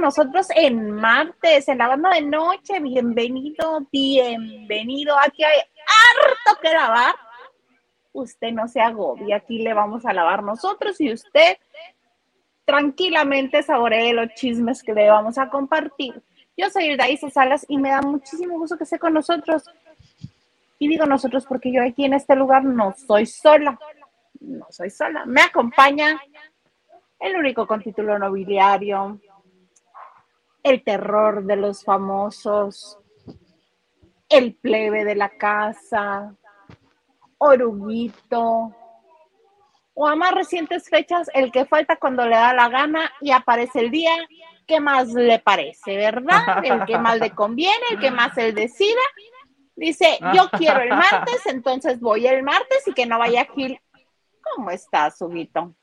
nosotros en martes, en la banda de noche. Bienvenido, bienvenido. Aquí hay harto que lavar. Usted no se agobie, aquí le vamos a lavar nosotros y usted tranquilamente saboree los chismes que le vamos a compartir. Yo soy Daisa Salas y me da muchísimo gusto que esté con nosotros. Y digo nosotros porque yo aquí en este lugar no soy sola. No soy sola. Me acompaña el único con título nobiliario, el terror de los famosos, el plebe de la casa, oruguito, o a más recientes fechas, el que falta cuando le da la gana y aparece el día que más le parece, ¿verdad? El que más le conviene, el que más él decida. Dice, yo quiero el martes, entonces voy el martes y que no vaya Gil. ¿Cómo estás, Huguito?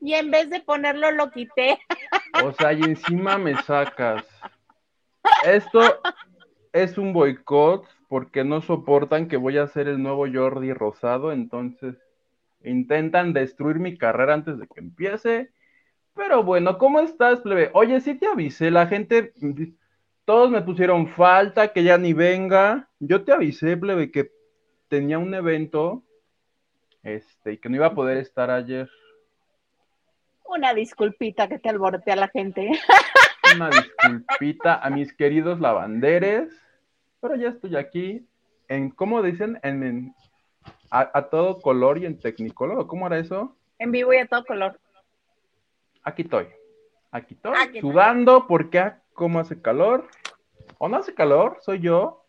Y en vez de ponerlo, lo quité. o sea, y encima me sacas. Esto es un boicot porque no soportan que voy a ser el nuevo Jordi Rosado, entonces intentan destruir mi carrera antes de que empiece. Pero bueno, ¿cómo estás, plebe? Oye, sí te avisé, la gente, todos me pusieron falta, que ya ni venga. Yo te avisé, plebe, que tenía un evento, este, y que no iba a poder estar ayer. Una disculpita que te alborote a la gente. Una disculpita a mis queridos lavanderes, pero ya estoy aquí en, ¿cómo dicen? En, a, todo color y en tecnicolor, ¿cómo era eso? En vivo y a todo color. Aquí estoy, aquí estoy, sudando porque ah, ¿cómo hace calor? ¿O no hace calor? ¿Soy yo?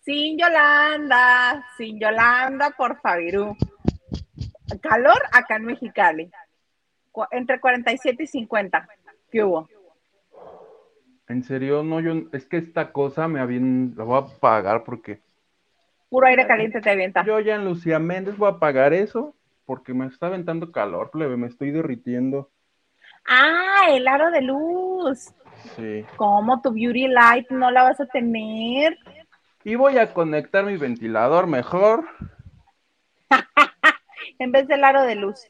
Sin Yolanda, sin Yolanda, por favor. Calor acá en Mexicali entre 47 y 50. ¿Qué hubo? En serio, no, yo, es que esta cosa me bien, la voy a pagar porque. Puro aire caliente te avienta. Yo ya en Lucía Méndez voy a pagar eso porque me está aventando calor, plebe, me estoy derritiendo. Ah, el aro de luz. Sí. ¿Cómo tu beauty light no la vas a tener? Y voy a conectar mi ventilador mejor. en vez del aro de luz.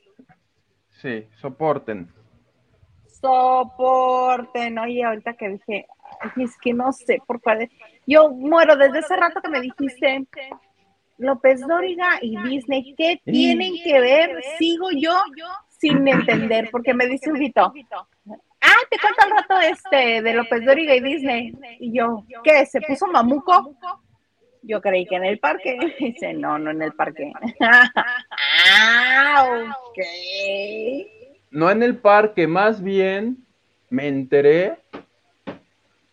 Sí, soporten. Soporten. Oye, ahorita que dije, es que no sé por cuál. Yo muero desde ese rato que me dijiste López Dóriga y Disney, ¿qué tienen que ver? Sigo yo sin entender, porque me dice un grito. Ah, te cuento el rato este de López Dóriga y Disney. Y yo, ¿qué? ¿Se puso mamuco? Yo creí que en el parque. Dice, no, no en el parque. ah, ok. No en el parque, más bien me enteré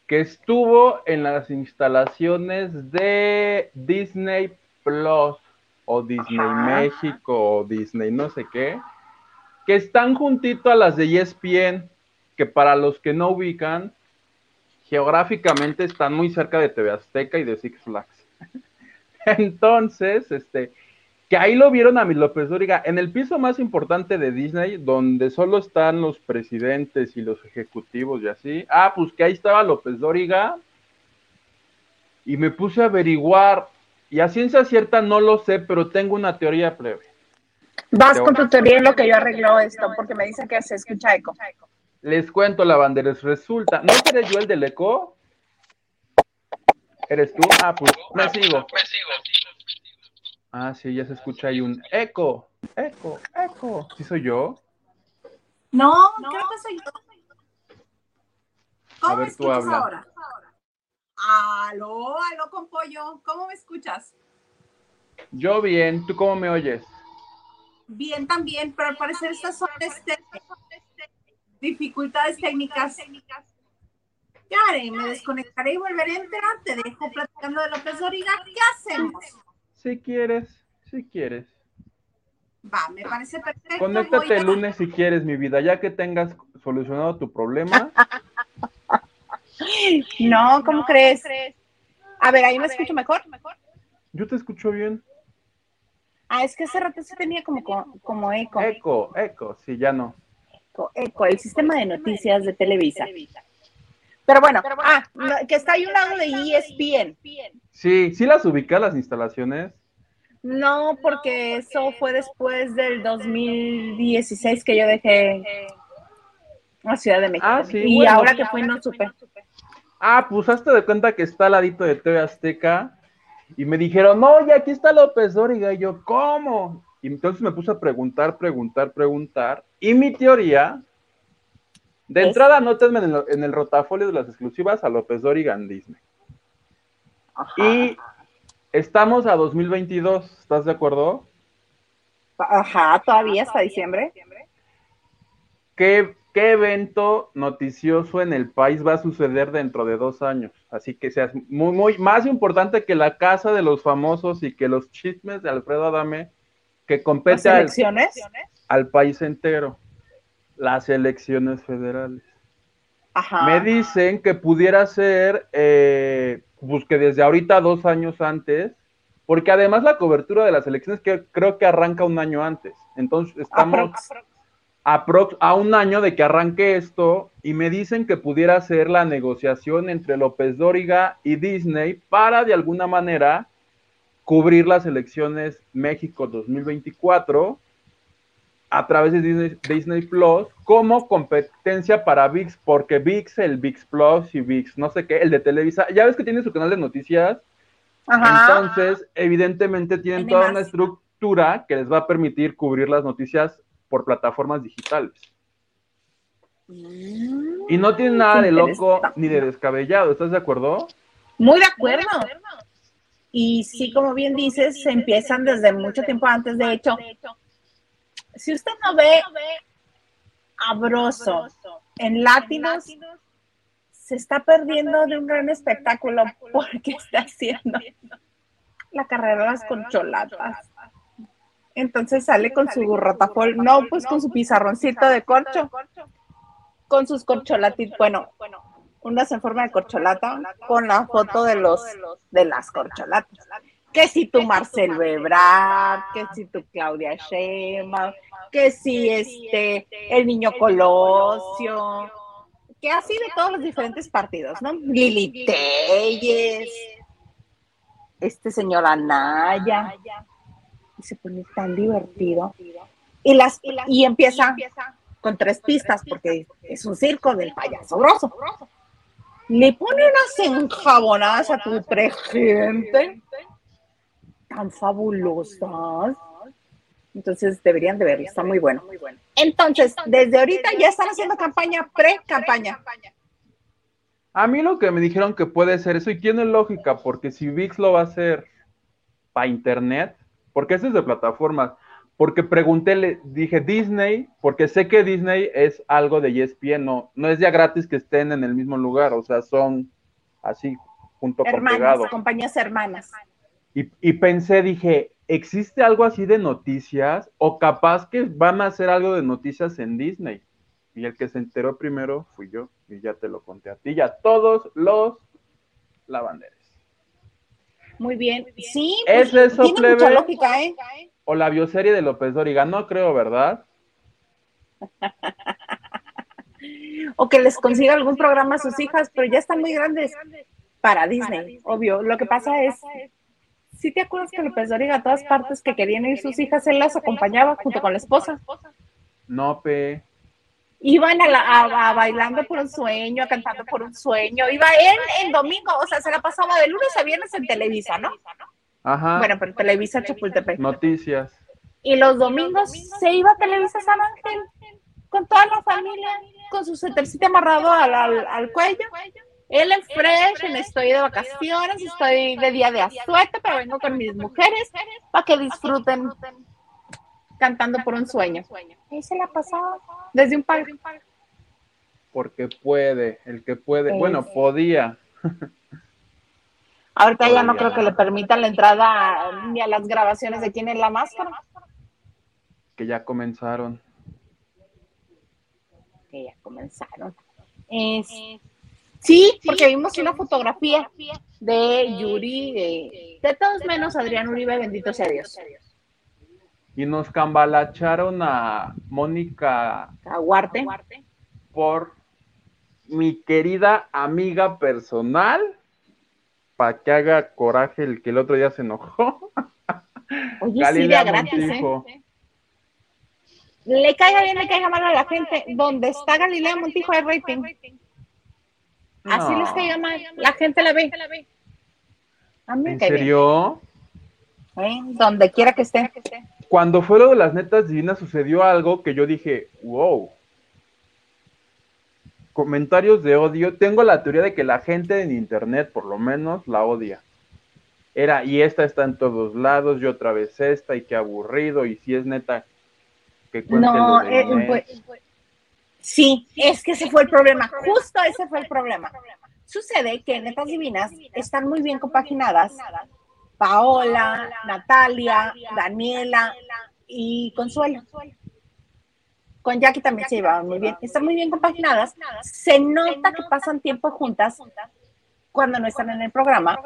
que estuvo en las instalaciones de Disney Plus o Disney México o Disney no sé qué, que están juntito a las de ESPN, que para los que no ubican, geográficamente están muy cerca de TV Azteca y de Six Flags. Entonces, este, que ahí lo vieron a mi López Dóriga, en el piso más importante de Disney, donde solo están los presidentes y los ejecutivos y así. Ah, pues que ahí estaba López Dóriga. Y me puse a averiguar, y a ciencia cierta no lo sé, pero tengo una teoría plebe. Vas con tu teoría en lo que yo arreglo esto, porque me dicen que se escucha eco. Les cuento, la bandera, resulta, ¿no seré yo el del eco? ¿Eres tú? Ah, pues me sigo. Ah, sí, ya se escucha ahí un eco, eco, eco. ¿Sí soy yo? No, creo que soy yo. ¿Cómo me escuchas ahora? Aló, aló con pollo. ¿Cómo me escuchas? Yo bien, ¿tú cómo me oyes? Bien también, pero al parecer estas son este, dificultades técnicas me desconectaré y volveré a entrar. Te dejo platicando de López Doriga. ¿Qué hacemos? Si quieres, si quieres. Va, me parece perfecto. Conéctate el lunes si quieres, mi vida, ya que tengas solucionado tu problema. no, ¿cómo crees? A ver, ahí me escucho mejor. Yo te escucho bien. Ah, es que hace rato sí tenía como, como eco. Eco, eco, sí, ya no. Eco, eco, el sistema de noticias de Televisa. Pero bueno, ah, que está ahí un lado de ESPN. Sí, ¿sí las ubicas las instalaciones? No, porque eso fue después del 2016 que yo dejé A Ciudad de México. Ah, sí, y bueno. ahora que fui no supe. Ah, pues hazte de cuenta que está al ladito de TV Azteca y me dijeron, no, ya aquí está López Dóriga. Y yo, ¿cómo? Y entonces me puse a preguntar, preguntar, preguntar. Y mi teoría, de entrada, anótenme en el, en el rotafolio de las exclusivas a López Dóriga en Disney. Ajá. Y estamos a 2022, ¿estás de acuerdo? Ajá, todavía hasta diciembre. ¿Qué, qué evento noticioso en el país va a suceder dentro de dos años? Así que seas muy, muy más importante que la casa de los famosos y que los chismes de Alfredo Adame que compete al, al país entero, las elecciones federales. Ajá. Me dicen que pudiera ser, eh, pues que desde ahorita dos años antes, porque además la cobertura de las elecciones que creo que arranca un año antes. Entonces estamos aprox- a un año de que arranque esto y me dicen que pudiera ser la negociación entre López Dóriga y Disney para de alguna manera cubrir las elecciones México 2024 a través de Disney, Disney Plus como competencia para VIX, porque VIX, el VIX Plus y VIX, no sé qué, el de Televisa, ya ves que tiene su canal de noticias, Ajá. entonces evidentemente tienen Tiene toda más. una estructura que les va a permitir cubrir las noticias por plataformas digitales. Mm, Y no tiene nada de loco ni de descabellado, ¿estás de acuerdo? Muy de acuerdo. Y sí, como bien dices, se empiezan desde mucho tiempo antes. De hecho, si usted no ve a Broso en Latinos, se está perdiendo de un gran espectáculo porque está haciendo la carrera de las corcholatas. Entonces sale con su rotafol, no, pues con su pizarroncito de corcho, con sus corcholatitos, bueno, unas en forma de corcholata, con la foto de los de las corcholatas. Que si tu Marcelo Ebrard, que si tu Claudia Sheinbaum, que si este el niño Colosio, que así de todos los diferentes partidos, ¿no? Lili Telles, este señor Anaya, y se pone tan divertido. Y las y empieza con tres pistas porque es un circo del payaso grosso. Le pone unas enjabonadas a tu gente tan fabulosas. Entonces deberían de verlo, está muy bueno. Entonces, desde ahorita ya están haciendo campaña, pre-campaña. A mí lo que me dijeron que puede ser eso y tiene lógica, porque si VIX lo va a hacer para internet, porque eso es de plataformas, porque pregunté, le dije Disney, porque sé que Disney es algo de ESPN, no, no es ya gratis que estén en el mismo lugar, o sea, son así, junto con Hermanas, pegado. compañías hermanas. Y, y pensé, dije, ¿existe algo así de noticias? O capaz que van a hacer algo de noticias en Disney. Y el que se enteró primero fui yo, y ya te lo conté a ti y a todos los lavanderes. Muy bien. Sí, ¿Es pues, eso, tiene plebe? mucha lógica, ¿eh? O la bioserie de López Dóriga, no creo, ¿verdad? O que les consiga algún programa a sus hijas, pero ya están muy grandes para Disney, obvio. Lo que pasa es, si te acuerdas que López Dóriga a todas partes que querían ir sus hijas, él las acompañaba junto con la esposa. No, pe. Iban a, la- a- a bailando por un sueño, a cantando por un sueño. Iba él en domingo, o sea, se la pasaba de lunes a viernes en Televisa, ¿no? Ajá. Bueno, pero Televisa Chapultepec. Noticias. Y los domingos se iba a Televisa San Ángel con toda la familia, con su setercito amarrado al, al- al cuello. Él en fresh, en estoy de vacaciones, estoy de día de asueto, pero vengo con mis mujeres para que disfruten cantando por un sueño. Ahí se la pasaba desde un palco. Porque puede, el que puede. Bueno, podía. Ahorita ya no creo que le permitan la entrada ni a las grabaciones de quién es la máscara. Que ya comenzaron. que ya comenzaron. Es- sí, porque vimos una fotografía de Yuri, de, de todos menos Adrián Uribe, bendito sea Dios. Y nos cambalacharon a Mónica Aguarte. por mi querida amiga personal para que haga coraje el que el otro día se enojó. Oye, sí, Galilea gratis, Montijo. ¿eh? le caiga bien, le caiga mal a la gente, donde está Galilea Montijo hay rating. Así les caiga mal, la gente la ve. ¿En serio? ¿Eh? Donde quiera que esté. Cuando fue lo de las netas divinas sucedió algo que yo dije, wow. Comentarios de odio. Tengo la teoría de que la gente en internet, por lo menos, la odia. Era, y esta está en todos lados, y otra vez esta, y qué aburrido, y si es neta, que No, eh, sí, es que ese fue el problema, justo ese fue el problema. Sucede que Netas Divinas están muy bien compaginadas. Paola, Natalia, Daniela y Consuelo. Con Jackie también se llevaban muy bien. Están muy bien compaginadas. Se nota que pasan tiempo juntas cuando no están en el programa.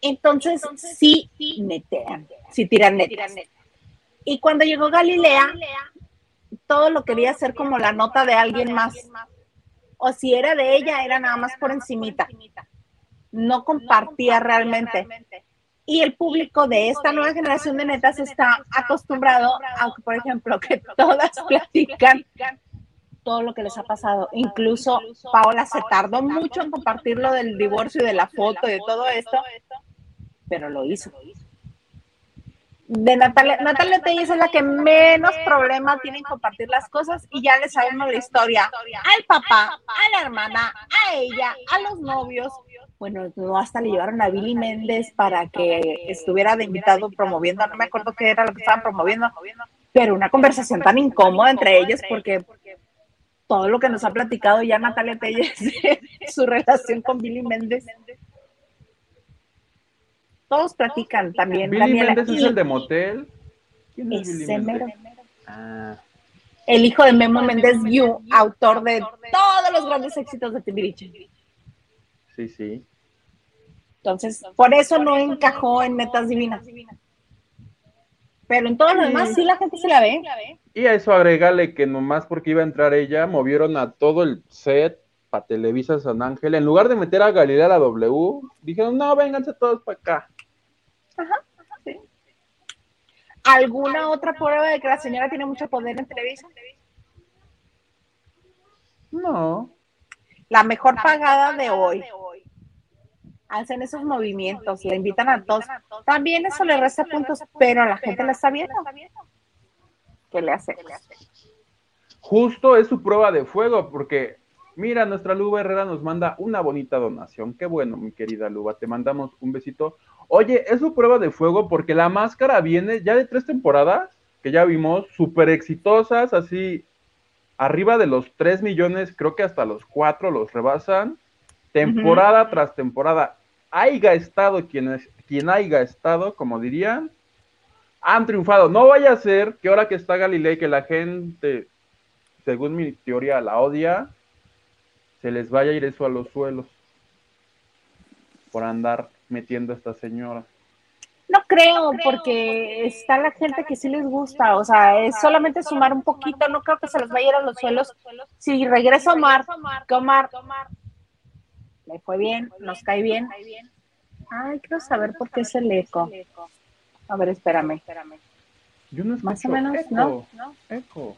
Entonces, sí netean, sí tiran netas. Y cuando llegó Galilea, todo lo quería hacer como la nota de alguien más o si era de ella, era nada más por encimita. No compartía realmente. Y el público de esta nueva generación de netas está acostumbrado a, por ejemplo, que todas platican todo lo que les ha pasado. Incluso Paola se tardó mucho en compartir lo del divorcio y de la foto y de todo esto, pero lo hizo de Natalia, Natalia Telles es la que menos problema tiene en compartir las cosas y ya le sabemos la historia al papá, a la hermana, a ella, a los novios. Bueno, no, hasta le llevaron a Billy Méndez para que estuviera de invitado promoviendo, no me acuerdo qué era lo que estaban promoviendo, pero una conversación tan incómoda entre ellos porque todo lo que nos ha platicado ya Natalia Telles, su relación con Billy Méndez todos platican también. Billy Méndez es el de Motel. ¿Quién es, Billy Méndez? Ah. El hijo de Memo Méndez Yu, autor de todos los grandes éxitos de Timbiriche. Sí, sí. Entonces, por eso no encajó en Metas Divinas. Pero en todo lo demás sí la gente se la ve. Y a eso agregale que nomás porque iba a entrar ella, movieron a todo el set para Televisa San Ángel. En lugar de meter a Galilea a la W, dijeron, no, vénganse todos para acá. ¿Alguna otra prueba de que la señora tiene mucho poder en Televisa? No. La mejor pagada de hoy. Hacen esos movimientos, le invitan a todos. También eso le resta puntos, pero la gente la está viendo. ¿Qué le hace? Justo es su prueba de fuego, porque Mira, nuestra Luba Herrera nos manda una bonita donación. Qué bueno, mi querida Luba. Te mandamos un besito. Oye, es su prueba de fuego porque la máscara viene ya de tres temporadas que ya vimos, súper exitosas, así arriba de los tres millones, creo que hasta los cuatro los rebasan. Temporada tras temporada. Haiga estado quien, es, quien haya estado, como dirían, han triunfado. No vaya a ser que ahora que está Galilei, que la gente, según mi teoría, la odia, se les vaya a ir eso a los suelos por andar metiendo a esta señora. No creo, porque está la gente que sí les gusta, o sea, es solamente sumar un poquito, no creo que se les vaya a ir a los suelos. Si regresa Omar, que Omar le fue bien, nos cae bien. Ay, quiero saber por qué es el eco. A ver, espérame. Yo no Más o menos, ¿no? Eco.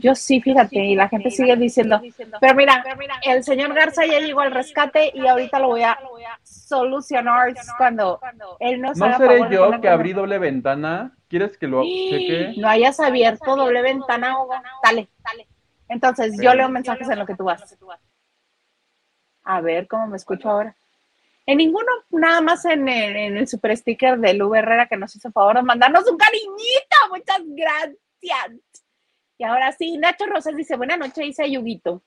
Yo sí, fíjate, y la gente sigue diciendo, pero mira, el señor Garza ya llegó al rescate y ahorita lo voy a solucionar cuando él no ¿No seré yo que abrí doble ventana? ¿Quieres que lo cheque? No hayas abierto doble ventana, Dale, dale. Entonces, yo leo mensajes en lo que tú vas. A ver cómo me escucho ahora. En ninguno, nada más en el, en el super sticker de Lu Herrera que nos hizo favor de mandarnos un cariñito. Muchas gracias. Y ahora sí, Nacho Rosas dice, buena noche, dice Yuguito.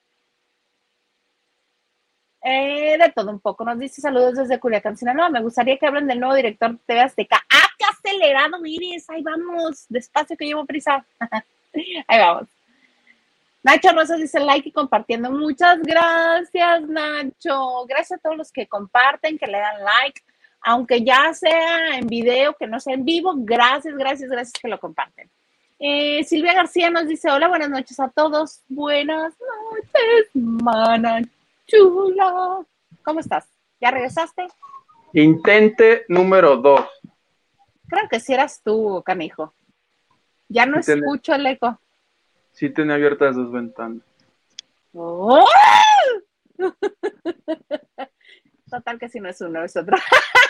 Eh, de todo un poco, nos dice saludos desde Culiacán, Sinaloa. Me gustaría que hablen del nuevo director de TV Azteca. ¡Ah, qué acelerado, Iris! Ahí vamos, despacio que llevo prisa. Ahí vamos. Nacho Rosas dice like y compartiendo. Muchas gracias, Nacho. Gracias a todos los que comparten, que le dan like, aunque ya sea en video, que no sea en vivo. Gracias, gracias, gracias que lo comparten. Eh, Silvia García nos dice, hola, buenas noches a todos. Buenas noches, mana chula. ¿Cómo estás? ¿Ya regresaste? Intente número dos. Creo que si eras tú, canijo. Ya no escucho el eco. Sí tenía abiertas dos ventanas. ¡Oh! Total que si no es uno, es otro.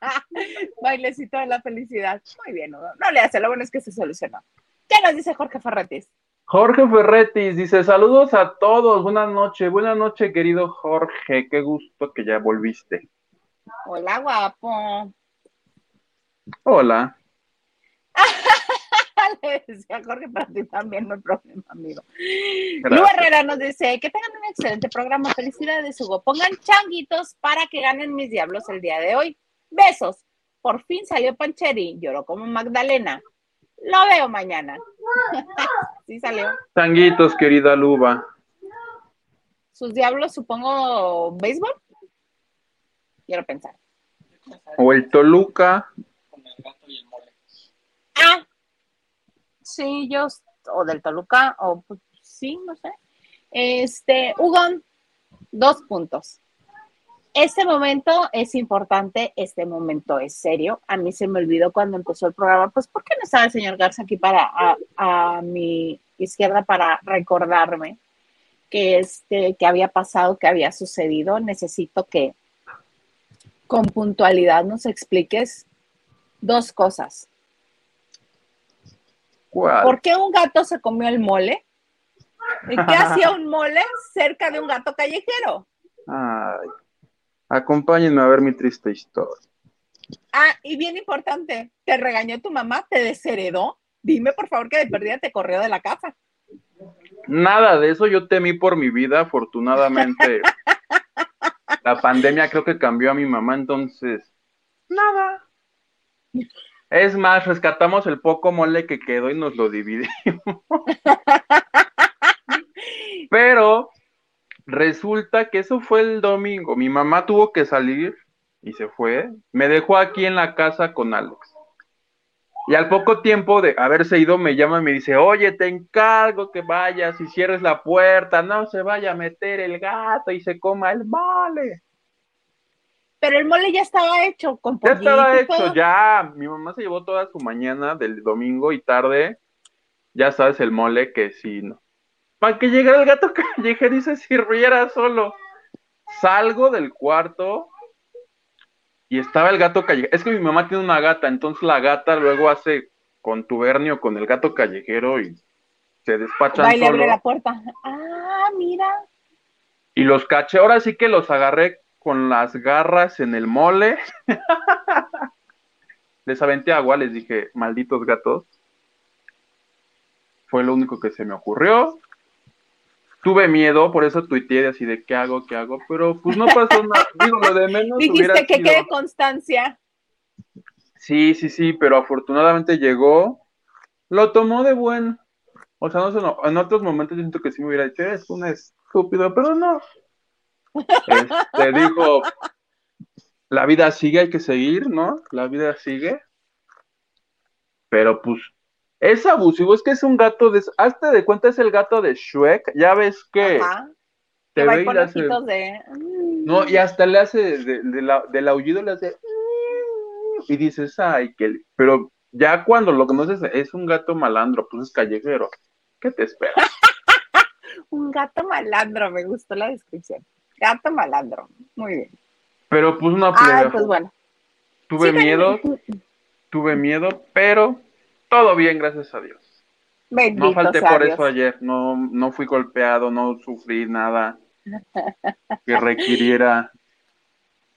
Bailecito de la felicidad. Muy bien, no, no le hace, lo bueno es que se solucionó. ¿Qué nos dice Jorge Ferretis? Jorge Ferretis dice, saludos a todos, buenas noches, buenas noches querido Jorge, qué gusto que ya volviste. Hola, guapo. Hola. Le decía Jorge, para ti también no hay problema, amigo. Lu Herrera nos dice que tengan un excelente programa. Felicidades, Hugo. Pongan changuitos para que ganen mis diablos el día de hoy. Besos. Por fin salió Pancheri. Lloró como Magdalena. Lo veo mañana. sí salió. Changuitos, querida Luba. Sus diablos, supongo, béisbol. Quiero pensar. O el Toluca. Con el gato y el mole. Ah, sí, yo, o del Toluca, o pues, sí, no sé. Este, Hugo, dos puntos. Este momento es importante, este momento es serio. A mí se me olvidó cuando empezó el programa, pues ¿por qué no estaba el señor Garza aquí para a, mi izquierda para recordarme que este que había pasado, que había sucedido? Necesito que con puntualidad nos expliques dos cosas. ¿Por qué un gato se comió el mole? ¿Y qué hacía un mole cerca de un gato callejero? Ay. Acompáñenme a ver mi triste historia. Ah, y bien importante, ¿te regañó tu mamá? ¿Te desheredó? Dime por favor que de perdida te corrió de la casa. Nada de eso, yo temí por mi vida, afortunadamente. la pandemia creo que cambió a mi mamá, entonces, nada. Es más, rescatamos el poco mole que quedó y nos lo dividimos. Pero Resulta que eso fue el domingo. Mi mamá tuvo que salir y se fue. Me dejó aquí en la casa con Alex. Y al poco tiempo de haberse ido, me llama y me dice, oye, te encargo que vayas y cierres la puerta, no se vaya a meter el gato y se coma el mole. Pero el mole ya estaba hecho, con Ya estaba hecho, ya. Mi mamá se llevó toda su mañana del domingo y tarde. Ya sabes, el mole que sí, no para que llegara el gato callejero y se sirviera solo. Salgo del cuarto y estaba el gato callejero. Es que mi mamá tiene una gata, entonces la gata luego hace contubernio con el gato callejero y se despachan Baile abre la puerta. Ah, mira. Y los caché, ahora sí que los agarré con las garras en el mole. les aventé agua, les dije, malditos gatos. Fue lo único que se me ocurrió tuve miedo, por eso tuiteé así de qué hago, qué hago, pero pues no pasó nada. Digo, lo de menos. Dijiste que quede constancia. Sí, sí, sí, pero afortunadamente llegó, lo tomó de buen. O sea, no, sé, no en otros momentos yo siento que sí me hubiera dicho, es un estúpido, pero no. Este, dijo, la vida sigue, hay que seguir, ¿no? La vida sigue. Pero pues es abusivo, es que es un gato de. Hazte de cuenta, es el gato de Shrek. Ya ves que. Te ve y hace... de. No, y hasta le hace. del aullido le hace. Y dices, ay, que. Pero ya cuando lo conoces, es un gato malandro, pues es callejero. ¿Qué te esperas? un gato malandro, me gustó la descripción. Gato malandro, muy bien. Pero pues una Ay, pues bueno. Tuve miedo, tuve miedo, pero todo bien, gracias a Dios. no falté por eso ayer, no, no fui golpeado, no sufrí nada que requiriera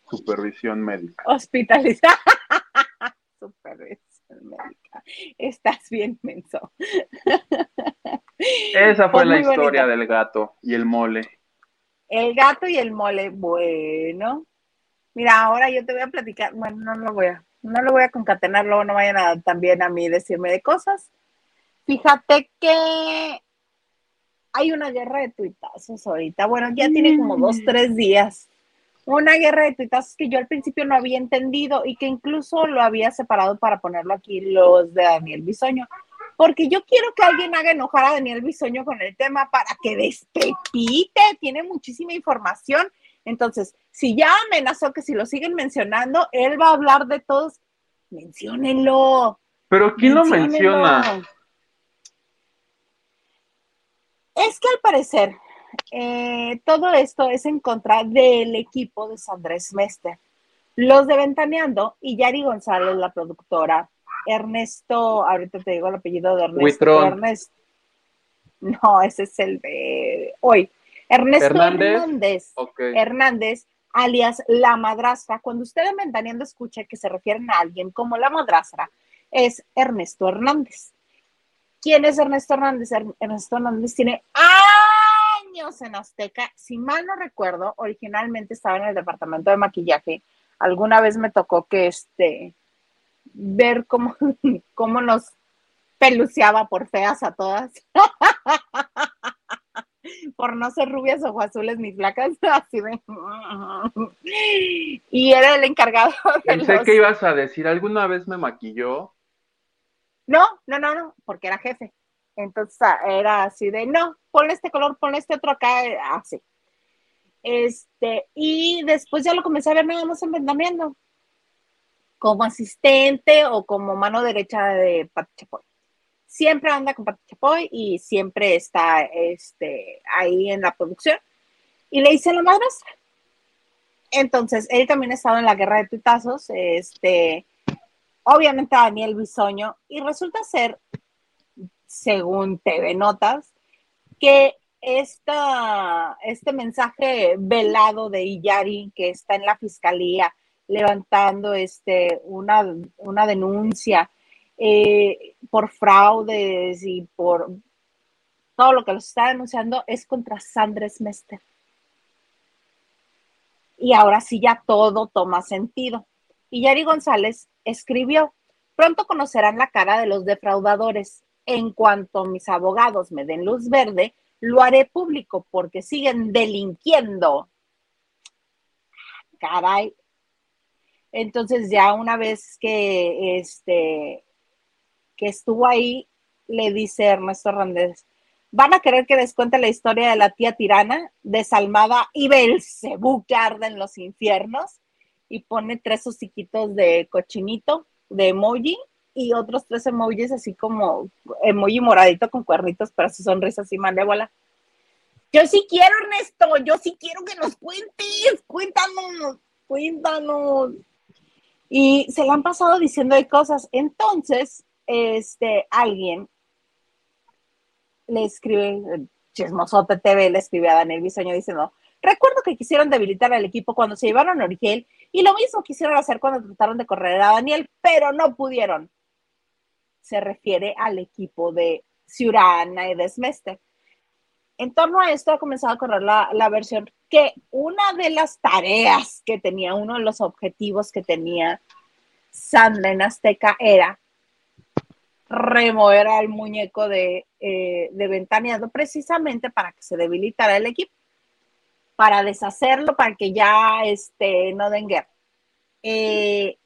supervisión médica. Hospitalizada. supervisión médica. Estás bien, menso. Esa fue pues la historia del gato y el mole. El gato y el mole, bueno. Mira, ahora yo te voy a platicar, bueno, no lo voy a, no lo voy a concatenar, luego no vayan a, también a mí decirme de cosas. Fíjate que hay una guerra de tuitazos ahorita. Bueno, ya tiene como dos, mm. tres días. Una guerra de tuitazos que yo al principio no había entendido y que incluso lo había separado para ponerlo aquí los de Daniel Bisoño. Porque yo quiero que alguien haga enojar a Daniel Bisoño con el tema para que despepite. Tiene muchísima información entonces, si ya amenazó que si lo siguen mencionando, él va a hablar de todos, menciónenlo. Pero ¿quién lo menciona? Es que al parecer eh, todo esto es en contra del equipo de Sandrés Mester. Los de Ventaneando y Yari González, la productora, Ernesto, ahorita te digo el apellido de Ernesto. Ernesto no, ese es el de hoy. Ernesto Hernández, Hernández, alias La Madrastra. Cuando usted en Ventaneando escuche que se refieren a alguien como La Madrastra, es Ernesto Hernández. ¿Quién es Ernesto Hernández? Ernesto Hernández tiene años en Azteca. Si mal no recuerdo, originalmente estaba en el departamento de maquillaje. Alguna vez me tocó que este ver cómo, cómo nos peluceaba por feas a todas. por no ser rubias o azules ni flacas, así de... Y era el encargado de Pensé que ibas a decir, ¿alguna vez me maquilló? No, no, no, no, porque era jefe. Entonces ah, era así de, no, ponle este color, ponle este otro acá, así. Este, y después ya lo comencé a ver nada más en como asistente o como mano derecha de Pati Chapoy. Siempre anda con Pati Chapoy y siempre está este, ahí en la producción. Y le hice la madrastra. Entonces, él también ha estado en la guerra de tutazos, este, obviamente Daniel Bisoño, y resulta ser, según TV Notas, que esta, este mensaje velado de Iyari, que está en la fiscalía levantando este, una, una denuncia eh, por fraudes y por todo lo que los está denunciando, es contra Sandres Mester. Y ahora sí ya todo toma sentido. Y Yari González escribió, pronto conocerán la cara de los defraudadores. En cuanto mis abogados me den luz verde, lo haré público porque siguen delinquiendo. Caray. Entonces ya una vez que este que estuvo ahí, le dice Ernesto Hernández, van a querer que les cuente la historia de la tía tirana, desalmada y Belcebú que arde en los infiernos y pone tres hociquitos de cochinito, de emoji, y otros tres emojis así como emoji moradito con cuernitos para su sonrisa así malévola. Yo sí quiero, Ernesto, yo sí quiero que nos cuentes, cuéntanos, cuéntanos. Y se le han pasado diciendo de cosas. Entonces, este, alguien le escribe, Chismosote TV le escribe a Daniel Bisoño diciendo, Recuerdo que quisieron debilitar al equipo cuando se llevaron a Origel y lo mismo quisieron hacer cuando trataron de correr a Daniel, pero no pudieron. Se refiere al equipo de Ciurana y Desmester. En torno a esto ha comenzado a correr la, la versión que una de las tareas que tenía, uno de los objetivos que tenía Sandra en Azteca era remover al muñeco de, eh, de Ventaneando precisamente para que se debilitara el equipo para deshacerlo, para que ya este, no den guerra. Eh,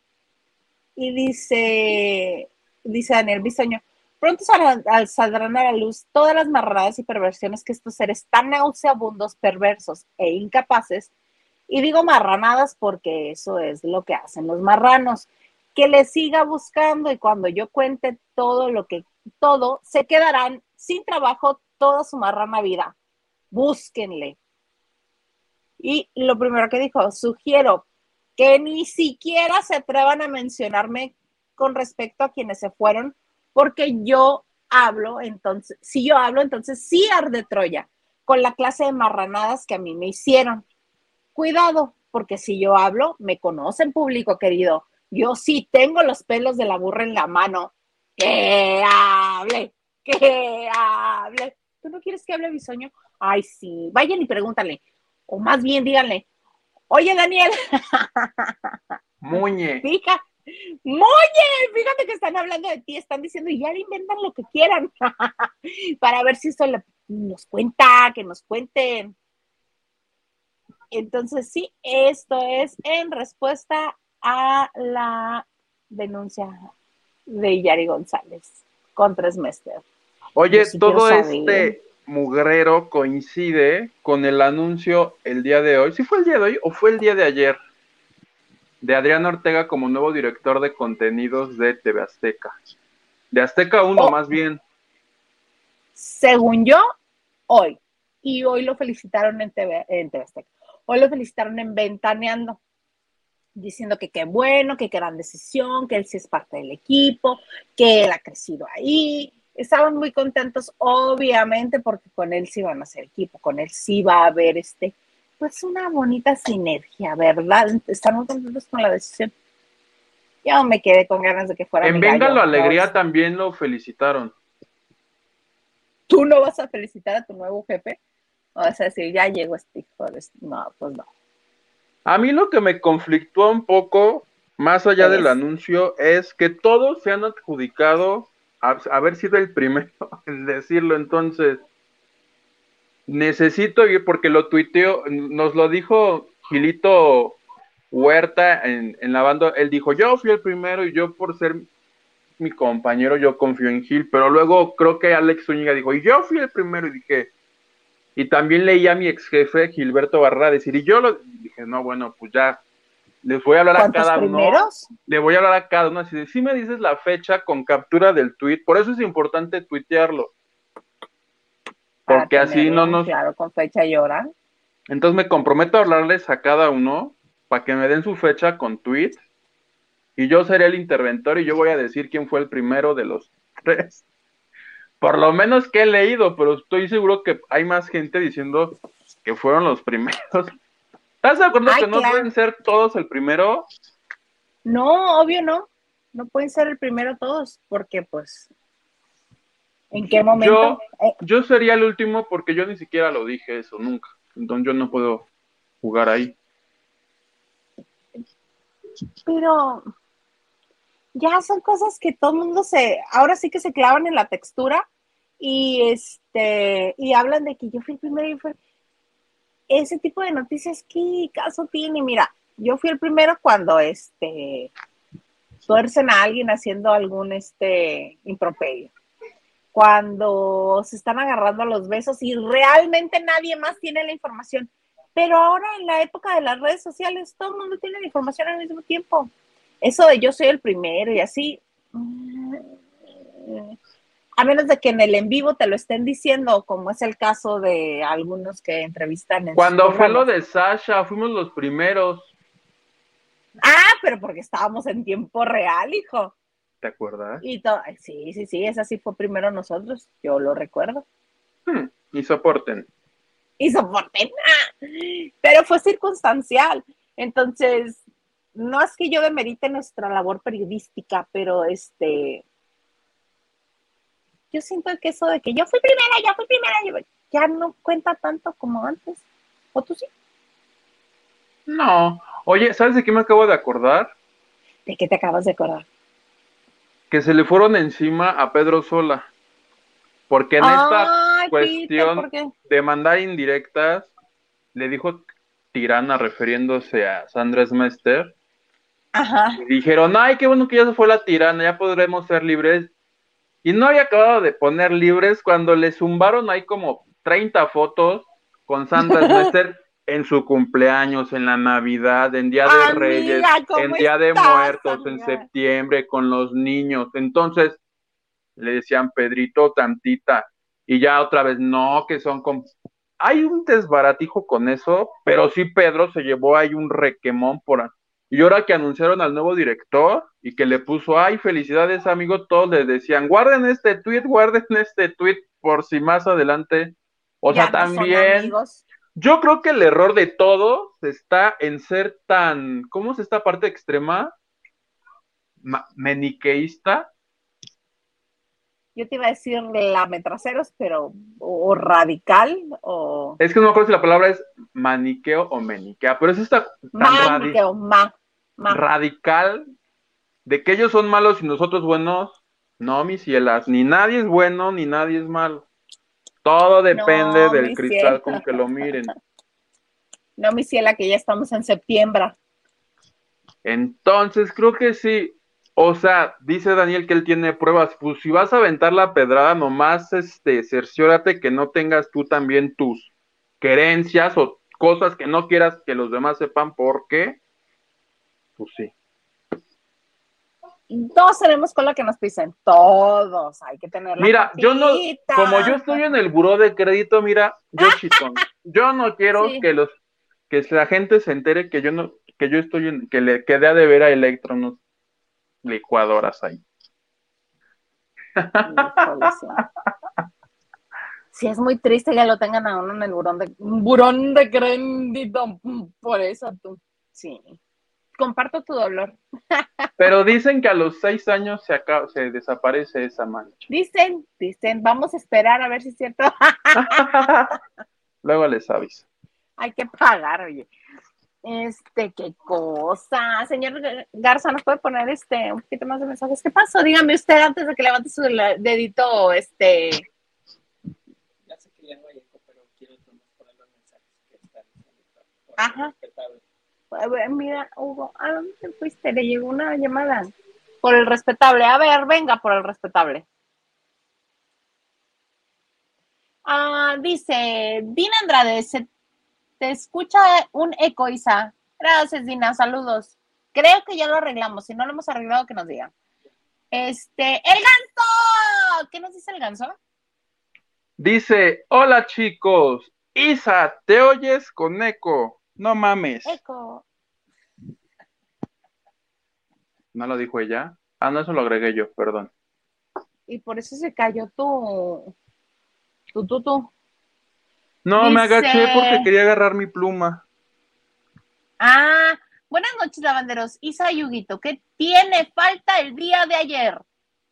y dice, dice Daniel Bisoño, pronto saldrán a la luz todas las marradas y perversiones que estos seres tan nauseabundos, perversos e incapaces, y digo marranadas porque eso es lo que hacen los marranos, que le siga buscando y cuando yo cuente todo lo que, todo, se quedarán sin trabajo toda su marrana vida. Búsquenle, y lo primero que dijo, sugiero que ni siquiera se atrevan a mencionarme con respecto a quienes se fueron, porque yo hablo, entonces, si yo hablo, entonces sí arde Troya, con la clase de marranadas que a mí me hicieron. Cuidado, porque si yo hablo, me conocen público querido. Yo sí tengo los pelos de la burra en la mano. Que hable, que hable. ¿Tú no quieres que hable bisoño? Ay, sí. Vayan y pregúntale o más bien díganle, oye Daniel, Muñe. Fija, Muñe, fíjate que están hablando de ti, están diciendo y ya le inventan lo que quieran para ver si esto nos cuenta, que nos cuenten. Entonces, sí, esto es en respuesta a la denuncia de Yari González contra Smester. Oye, todo este, mugrero coincide con el anuncio el día de hoy. ¿Sí fue el día de hoy o fue el día de ayer? De Adrián Ortega como nuevo director de contenidos de TV Azteca. De Azteca 1 más bien. Según yo, hoy. Y hoy lo felicitaron en TV, en TV Hoy lo felicitaron en Ventaneando, diciendo que qué bueno, que qué gran decisión, que él sí es parte del equipo, que él ha crecido ahí. Estaban muy contentos, obviamente, porque con él sí van a ser equipo, con él sí va a haber este, pues una bonita sinergia, ¿verdad? Están muy contentos con la decisión. Yo me quedé con ganas de que fuera. En Venga la Alegría también lo felicitaron. ¿Tú no vas a felicitar a tu nuevo jefe? O vas a decir, ya llegó este hijo de... No, pues no. A mí lo que me conflictúa un poco, más allá del anuncio, es que todos se han adjudicado a haber sido el primero en decirlo. Entonces, necesito ir porque lo tuiteó, nos lo dijo Gilito Huerta en, en la banda. Él dijo, yo fui el primero y yo por ser mi compañero, yo confío en Gil, pero luego creo que Alex Zúñiga dijo, y yo fui el primero y dije, y también leí a mi ex jefe Gilberto Barra decir, y yo lo dije, no, bueno, pues ya, les voy a hablar a cada primeros? uno. Le voy a hablar a cada uno, así de, si me dices la fecha con captura del tweet, por eso es importante tuitearlo. Porque así no nos... Claro, con fecha y hora. Entonces me comprometo a hablarles a cada uno para que me den su fecha con tweet. Y yo seré el interventor y yo voy a decir quién fue el primero de los tres por lo menos que he leído, pero estoy seguro que hay más gente diciendo que fueron los primeros. ¿Estás de acuerdo que no pueden ser todos el primero? No, obvio no. No pueden ser el primero todos, porque pues, ¿en qué momento? Yo, eh, yo sería el último porque yo ni siquiera lo dije eso, nunca. Entonces yo no puedo jugar ahí. Pero ya son cosas que todo el mundo se, ahora sí que se clavan en la textura y este, y hablan de que yo fui el primero y fue, ese tipo de noticias, ¿qué caso tiene? Mira, yo fui el primero cuando, este, tuercen a alguien haciendo algún, este, improperio. Cuando se están agarrando a los besos y realmente nadie más tiene la información. Pero ahora en la época de las redes sociales, todo el mundo tiene la información al mismo tiempo eso de yo soy el primero y así, mm, a menos de que en el en vivo te lo estén diciendo, como es el caso de algunos que entrevistan. En Cuando fue lo de Sasha, fuimos los primeros. Ah, pero porque estábamos en tiempo real, hijo. ¿Te acuerdas? Y sí, sí, sí, esa sí fue primero nosotros, yo lo recuerdo. Hmm, y soporten. Y soporten. pero fue circunstancial. Entonces, no es que yo demerite nuestra labor periodística, pero este, yo siento que eso de que yo fui primera, ya fui primera, ya no cuenta tanto como antes. ¿O tú sí? No. Oye, ¿sabes de qué me acabo de acordar? ¿De qué te acabas de acordar? Que se le fueron encima a Pedro Sola. Porque en esta cuestión de mandar indirectas, le dijo tirana refiriéndose a Sandra Smester y dijeron, ay, qué bueno que ya se fue la tirana, ya podremos ser libres. Y no había acabado de poner libres cuando le zumbaron ahí como 30 fotos con Santa Smester en su cumpleaños, en la Navidad, en Día de Reyes, en Día de Muertos, en septiembre, con los niños. Entonces le decían Pedrito tantita, y ya otra vez, no, que son con... Hay un desbaratijo con eso, pero sí Pedro se llevó ahí un requemón por y ahora que anunciaron al nuevo director y que le puso, ay, felicidades, amigo, todos le decían, guarden este tweet, guarden este tweet por si más adelante. O sea, también. Yo creo que el error de todos está en ser tan, ¿cómo es esta parte extrema? meniqueísta. Yo te iba a decir lametraceros, pero o radical o. Es que no me acuerdo si la palabra es maniqueo o meniquea, pero es esta maniqueo, ma radical de que ellos son malos y nosotros buenos. No, mis cielas, ni nadie es bueno ni nadie es malo. Todo depende del cristal con que lo miren. No, mi ciela, que ya estamos en septiembre. Entonces, creo que sí. O sea, dice Daniel que él tiene pruebas. Pues si vas a aventar la pedrada, nomás este, cerciórate que no tengas tú también tus querencias o cosas que no quieras que los demás sepan por qué pues sí. todos tenemos cola que nos pisen, todos, hay que tener Mira, yo no, como yo estoy en el buró de crédito, mira, yo chitón, yo no quiero que los, que la gente se entere que yo no, que yo estoy en, que le quedé a deber a Electronos licuadoras ahí. Sí, es muy triste que lo tengan a uno en el burón de, burón de crédito, por eso tú, sí comparto tu dolor. Pero dicen que a los seis años se, acaba, se desaparece esa mancha. Dicen, dicen, vamos a esperar a ver si es cierto. Luego les aviso. Hay que pagar, oye. Este, qué cosa. Señor Garza, ¿nos puede poner este un poquito más de mensajes? ¿Qué pasó? Dígame usted antes de que levante su dedito, este. Ya sé que ya no hay eco, pero quiero poner los mensajes que están. Ajá. Mira, Hugo, ¿a dónde fuiste? Le llegó una llamada. Por el respetable. A ver, venga por el respetable. Ah, dice Dina Andrade, se te escucha un eco, Isa. Gracias, Dina, saludos. Creo que ya lo arreglamos. Si no lo hemos arreglado, que nos diga. Este, el ganso. ¿Qué nos dice el ganso? Dice, hola chicos. Isa, ¿te oyes con eco? No mames. Eco. ¿No lo dijo ella? Ah, no, eso lo agregué yo, perdón. Y por eso se cayó tu. Tu, tu, tu. No, me agaché porque quería agarrar mi pluma. Ah, buenas noches, lavanderos. Isa Yuguito, ¿qué tiene falta el día de ayer?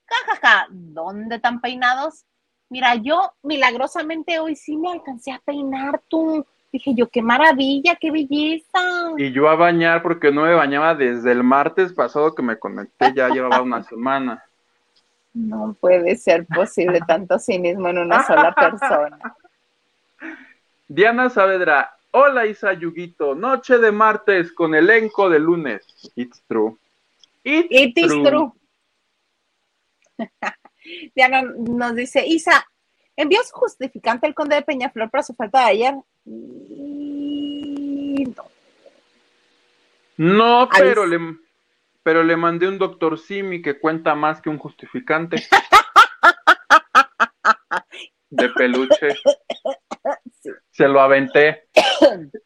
Ja, ja, ja. ¿Dónde están peinados? Mira, yo milagrosamente hoy sí me alcancé a peinar tú. Dije yo, qué maravilla, qué belleza. Y yo a bañar porque no me bañaba desde el martes pasado que me conecté, ya llevaba una semana. No puede ser posible tanto cinismo en una sola persona. Diana Saavedra, hola Isa Yuguito, noche de martes con elenco de lunes. It's true. It's, true. Diana nos dice, Isa, envió su justificante el conde de Peñaflor para su falta de ayer. No, pero le, pero le mandé un doctor Simi que cuenta más que un justificante. de peluche. Se lo aventé.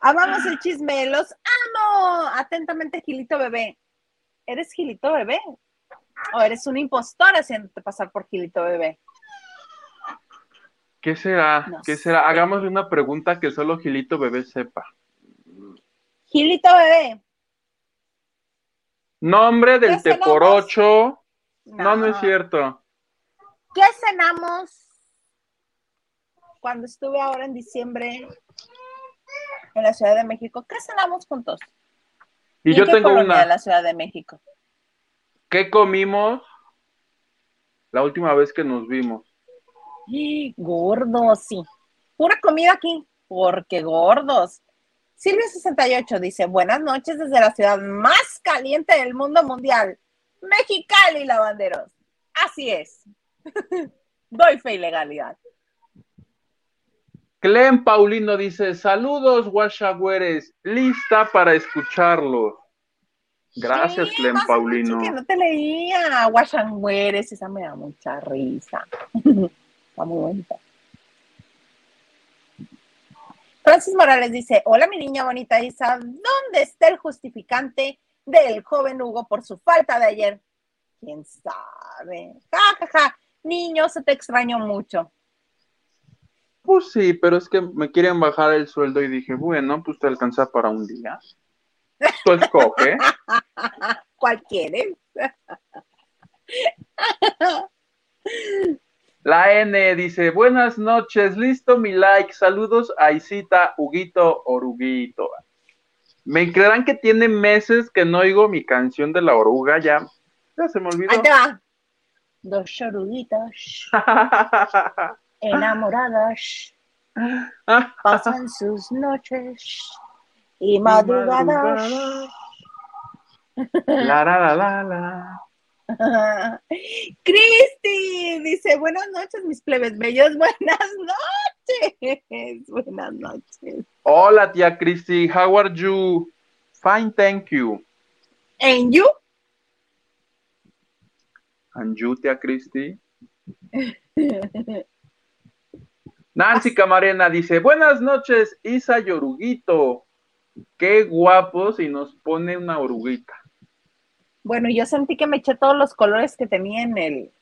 Amamos el chisme, los amo. Atentamente, Gilito Bebé. ¿Eres Gilito Bebé? ¿O eres un impostor haciéndote pasar por Gilito Bebé? ¿Qué será? ¿Qué será? Hagámosle una pregunta que solo Gilito Bebé sepa. Gilito Bebé. Nombre del T por ocho. No. no, es cierto. ¿Qué cenamos cuando estuve ahora en diciembre en la Ciudad de México? ¿Qué cenamos juntos? Y, yo tengo una. De la Ciudad de México. ¿Qué comimos la última vez que nos vimos? Gordos, sí. Pura comida aquí, porque gordos. Silvia68 dice, buenas noches desde la ciudad más caliente del mundo mundial, Mexicali, lavanderos. Así es. Doy fe y legalidad. Clem Paulino dice, saludos, guachagüeres, lista para escucharlos. Gracias, Clem Paulino. Que no te leía, guachagüeres, esa me da mucha risa. muy bonita. Francis Morales dice, hola mi niña bonita Isa, ¿dónde está el justificante del joven Hugo por su falta de ayer? ¿Quién sabe? Ja, ja, ja. Niño, se te extrañó mucho. Pues sí, pero es que me quieren bajar el sueldo y dije, bueno, pues te alcanza para un día. Tú escoge. ¿Cuál quieres? La N dice, buenas noches, listo mi like, saludos a Isita, Huguito, Oruguito. Me creerán que tiene meses que no oigo mi canción de la oruga, ya, ya se me olvidó. Ahí te va. Dos oruguitas enamoradas pasan sus noches y madrugadas. La, la, la, la, la. Cristi dice, buenas noches, mis plebes bellos, buenas noches, buenas noches. Hola, tía Cristi, how are you? Fine, thank you. ¿En you? And you, tía Cristi. Nancy Camarena dice, buenas noches, Isa y Oruguito. Qué guapos y nos pone una oruguita. Bueno, yo sentí que me eché todos los colores que tenía en el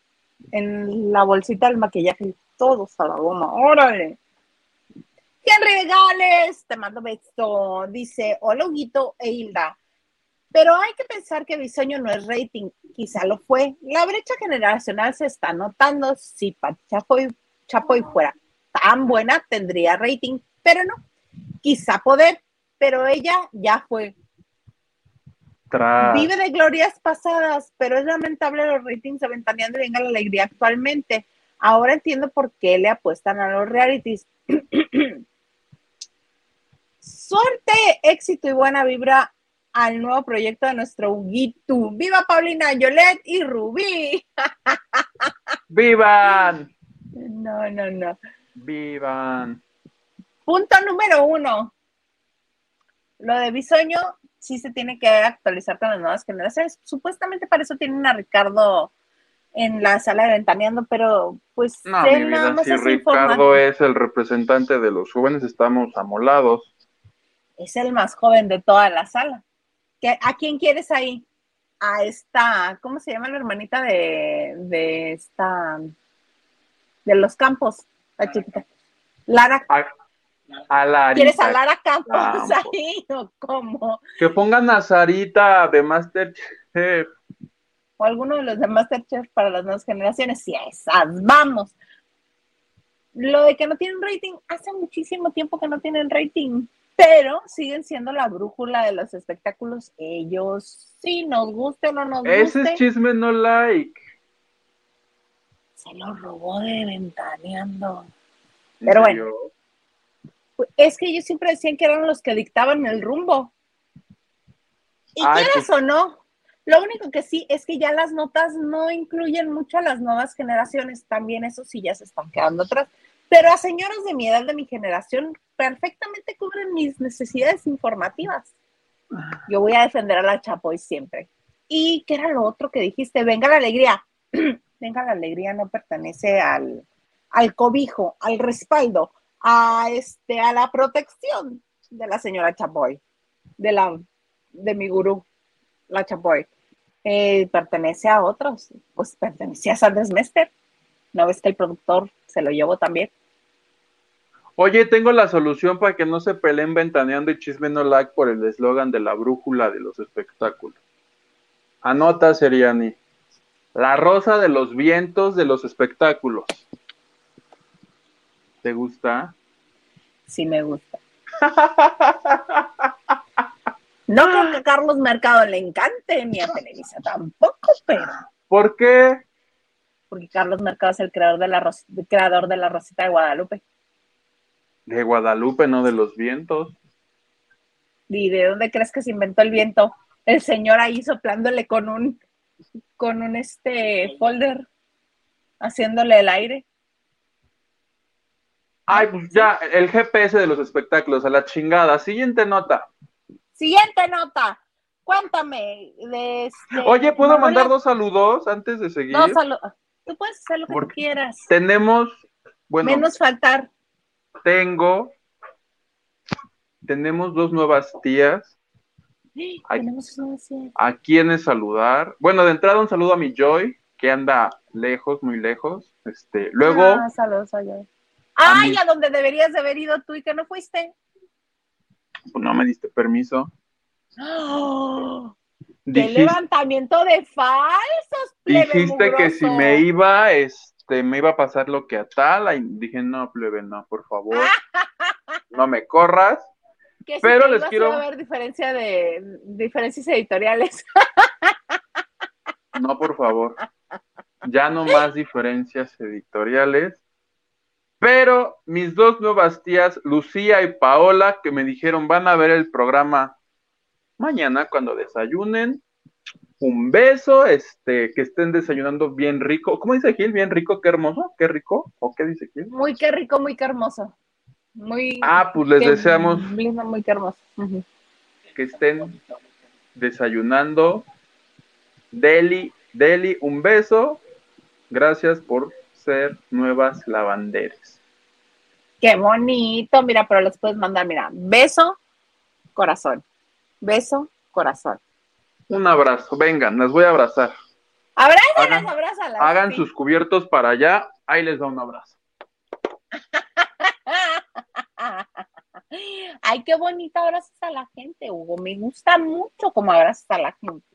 en la bolsita del maquillaje, todos a la goma. ¡Órale! Henry Gales, te mando beso. Dice, hola Huguito e Hilda. Pero hay que pensar que Bisoño no es rating, quizá lo fue. La brecha generacional se está notando. Si Chapoy, Chapoy fuera tan buena, tendría rating, pero no. Quizá poder, pero ella ya fue. Vive de glorias pasadas, pero es lamentable los ratings de Ventaneando y Venga la Alegría actualmente. Ahora entiendo por qué le apuestan a los realities. Suerte, éxito y buena vibra al nuevo proyecto de nuestro Huguito. ¡Viva Paulina, Yolet y Rubí! ¡Vivan! No, no, no. ¡Vivan! Punto número uno. Lo de Bisoño sí se tiene que actualizar con las nuevas generaciones. Supuestamente para eso tienen a Ricardo en la sala de ventaneando, pero pues no, mi vida, si Ricardo es el representante de los jóvenes, estamos amolados. Es el más joven de toda la sala. ¿A quién quieres ahí? A esta, ¿cómo se llama la hermanita de, de esta, de los campos, la chiquita? Lara. A ¿Quieres hablar a Campos ahí o cómo? Que pongan a Sarita de Masterchef. O alguno de los de Masterchef para las nuevas generaciones. Sí, esas, vamos. Lo de que no tienen rating, hace muchísimo tiempo que no tienen rating, pero siguen siendo la brújula de los espectáculos. Ellos, sí, nos guste o no nos guste. Ese chisme no like. Se lo robó de ventaneando. Pero bueno es que ellos siempre decían que eran los que dictaban el rumbo. Y quieras pues o no, lo único que sí es que ya las notas no incluyen mucho a las nuevas generaciones, también eso sí ya se están quedando atrás. Pero a señoras de mi edad, de mi generación, perfectamente cubren mis necesidades informativas. Yo voy a defender a la Chapoy siempre. ¿Y qué era lo otro que dijiste? Venga la alegría. Venga la alegría no pertenece al, al cobijo, al respaldo a, este, a la protección de la señora Chapoy, de, la, de mi gurú, la Chapoy. Eh, pertenece a otros, pues pertenece a Sanders Mester. ¿No ves que el productor se lo llevó también? Oye, tengo la solución para que no se peleen ventaneando y chisme no por el eslogan de la brújula de los espectáculos. Anota, Seriani. La rosa de los vientos de los espectáculos. ¿Te gusta? Sí, me gusta. No creo que a Carlos Mercado le encante, ni a Televisa tampoco, pero. ¿Por qué? Porque Carlos Mercado es el creador de la, creador de la Rosita de Guadalupe. De Guadalupe, no de los vientos. ¿Y de dónde crees que se inventó el viento? El señor ahí soplándole con un, con un este folder, haciéndole el aire. Ay, pues ya, el GPS de los espectáculos, a la chingada. Siguiente nota. Siguiente nota. Cuéntame de este, Oye, ¿puedo mandar dos saludos antes de seguir? Dos saludos. Tú puedes hacer lo que quieras. Tenemos, bueno. Menos faltar. Tengo, tenemos dos nuevas tías. ¿A quiénes saludar? Bueno, de entrada un saludo a mi Joy, que anda lejos, muy lejos. Este, luego. Ah, saludos a Joy. Ay, a, donde deberías de haber ido tú y que no fuiste. Pues no me diste permiso. ¡Oh! levantamiento de falsos! Dijiste que si me iba, este, me iba a pasar lo que a tal. Y dije, no, plebe, no, por favor. no me corras. Pero les quiero. A ver diferencia de diferencias editoriales. no, por favor. Ya no más diferencias editoriales. Pero mis dos nuevas tías, Lucía y Paola, que me dijeron van a ver el programa mañana cuando desayunen. Un beso, este, que estén desayunando bien rico. ¿Cómo dice Gil? Bien rico, qué hermoso, qué rico. ¿O qué dice Gil? Muy qué rico, muy qué hermoso. Muy. Ah, pues les deseamos. Muy, hermoso. que estén desayunando. Deli, Deli, un beso. Gracias por ser nuevas lavanderes. Qué bonito, mira, pero les puedes mandar, mira, beso, corazón, beso, corazón. Un abrazo, vengan, las voy a abrazar. Abrázalas, abrázalas. Hagan sus cubiertos para allá, ahí les da un abrazo. Ay, qué bonita abrazas a la gente, Hugo. Me gusta mucho cómo abrazas a la gente.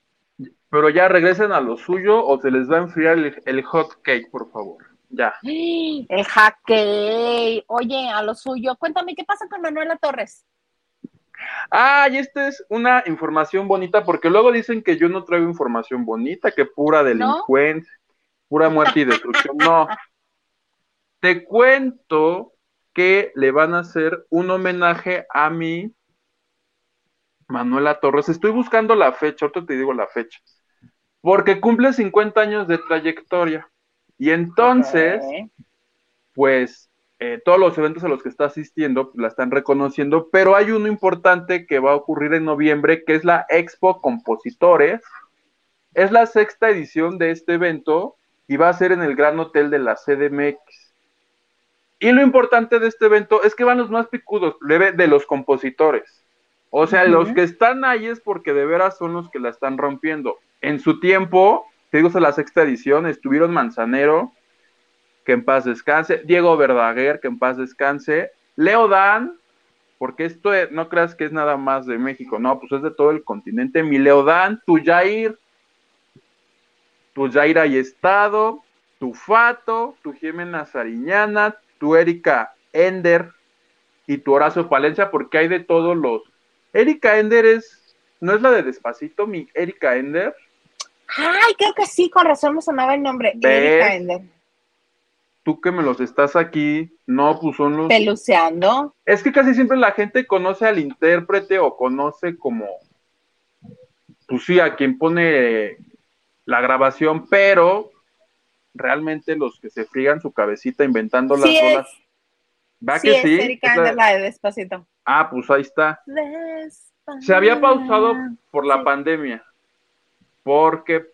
Pero ya regresen a lo suyo o se les va a enfriar el, hot cake, por favor. Ya. El hot cake. Oye, a lo suyo. Cuéntame, ¿qué pasa con Manuela Torres? Ah, y esta es una información bonita, porque luego dicen que yo no traigo información bonita, que pura delincuencia, pura muerte y destrucción. No. Te cuento que le van a hacer un homenaje a mi Manuela Torres. Estoy buscando la fecha, ahorita te digo la fecha. Porque cumple 50 años de trayectoria. Y entonces, pues, eh, todos los eventos a los que está asistiendo pues, la están reconociendo, pero hay uno importante que va a ocurrir en noviembre, que es la Expo Compositores. Es la sexta edición de este evento y va a ser en el Gran Hotel de la CDMX. Y lo importante de este evento es que van los más picudos, de los compositores. O sea, los que están ahí es porque de veras son los que la están rompiendo. En su tiempo, te digo, es la sexta edición, estuvieron Manzanero, que en paz descanse, Diego Verdaguer, que en paz descanse, Leo Dan, porque esto no creas que es nada más de México, no, pues es de todo el continente, mi Leo Dan, tu Jair, tu Jair Estado, tu Fato, tu Jimena Sariñana, tu Erika Ender y tu Horacio Palencia, porque hay de todos los. Erika Ender es, ¿no es la de Despacito, mi Erika Ender? Ay, creo que sí, con razón me sonaba el nombre, Erika Ender. Tú que me los estás aquí, no, pues son los. Peluceando. Es que casi siempre la gente conoce al intérprete o conoce como. Pues sí, a quien pone la grabación, pero realmente los que se friegan su cabecita inventando las olas. ¿Va que sí? Es la... de Despacito. Ah, pues ahí está. Se había pausado por la pandemia, porque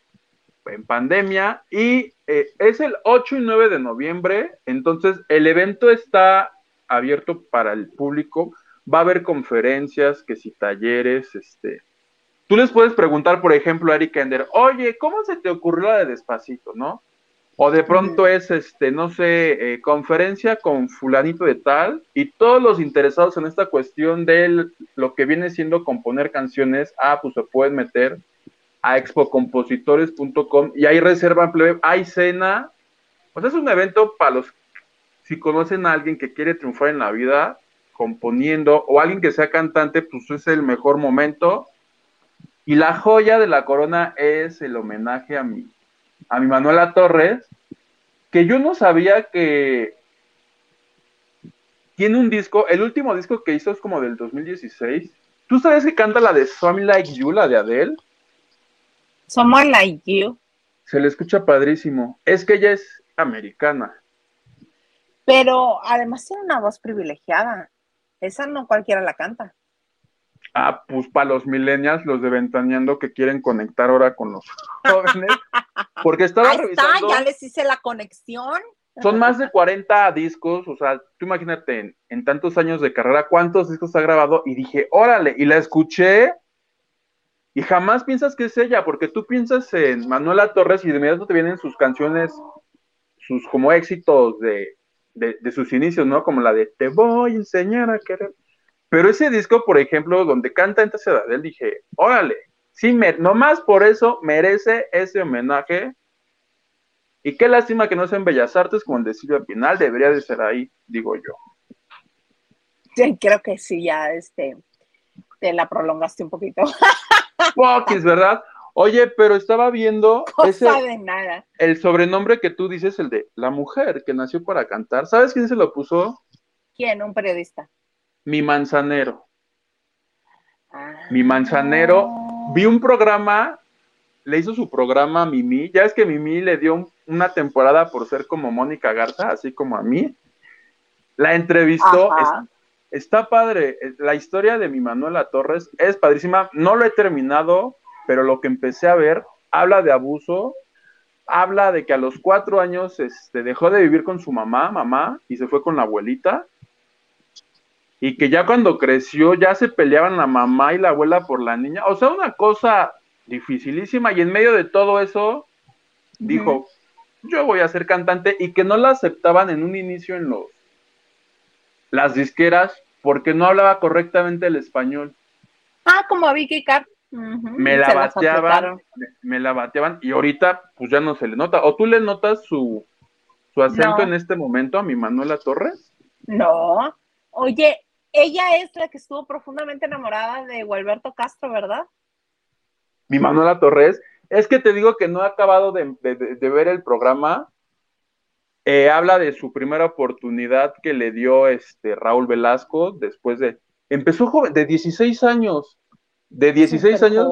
en pandemia, y eh, es el 8 y 9 de noviembre, entonces el evento está abierto para el público, va a haber conferencias, que si talleres, este, tú les puedes preguntar, por ejemplo, a Eric Ender, oye, ¿cómo se te ocurrió la de Despacito, no? O de pronto es, este, no sé, eh, conferencia con fulanito de tal y todos los interesados en esta cuestión de lo que viene siendo componer canciones, ah, pues se pueden meter a expocompositores.com y ahí reservan, hay cena, pues es un evento para los, si conocen a alguien que quiere triunfar en la vida componiendo o alguien que sea cantante, pues es el mejor momento. Y la joya de la corona es el homenaje a mi a mi Manuela Torres, que yo no sabía que tiene un disco, el último disco que hizo es como del 2016. ¿Tú sabes que canta la de Some Like You, la de Adele? Someone Like You. Se le escucha padrísimo. Es que ella es americana. Pero además tiene una voz privilegiada. Esa no cualquiera la canta. Ah, pues para los millennials, los de Ventaneando que quieren conectar ahora con los jóvenes. Porque estaba Ahí está, ya les hice la conexión. Son más de 40 discos, o sea, tú imagínate en, tantos años de carrera, cuántos discos ha grabado, y dije, órale, y la escuché, y jamás piensas que es ella, porque tú piensas en Manuela Torres y de inmediato te vienen sus canciones, sus como éxitos de, de sus inicios, ¿no? Como la de Te voy a enseñar a querer. Pero ese disco, por ejemplo, donde canta esta ciudad, él dije, órale, sí, me, nomás por eso merece ese homenaje. Y qué lástima que no sea en Bellas Artes como el de Silvia Pinal, debería de ser ahí, digo yo. Sí, creo que sí, ya este, te la prolongaste un poquito. Poquis, ¿verdad? Oye, pero estaba viendo ese, de nada. el sobrenombre que tú dices, el de la mujer que nació para cantar. ¿Sabes quién se lo puso? ¿Quién? Un periodista. Mi manzanero. Mi manzanero. Vi un programa, le hizo su programa a Mimi. Ya es que Mimi le dio una temporada por ser como Mónica Garza, así como a mí. La entrevistó. está padre. La historia de mi Manuela Torres es padrísima. No lo he terminado, pero lo que empecé a ver habla de abuso, habla de que a los cuatro años este, dejó de vivir con su mamá, mamá, y se fue con la abuelita. Y que ya cuando creció ya se peleaban la mamá y la abuela por la niña. O sea, una cosa dificilísima. Y en medio de todo eso, dijo, yo voy a ser cantante y que no la aceptaban en un inicio en los las disqueras porque no hablaba correctamente el español. Ah, como a Vicky Carr. Me la bateaban, me, la bateaban y ahorita pues ya no se le nota. ¿O tú le notas su, su acento en este momento a mi Manuela Torres? No. Oye, ella es la que estuvo profundamente enamorada de Gualberto Castro, ¿verdad? Mi Manuela Torres. Es que te digo que no he acabado de, de ver el programa eh, habla de su primera oportunidad que le dio este Raúl Velasco después de. Empezó joven, de 16 años. De 16 años.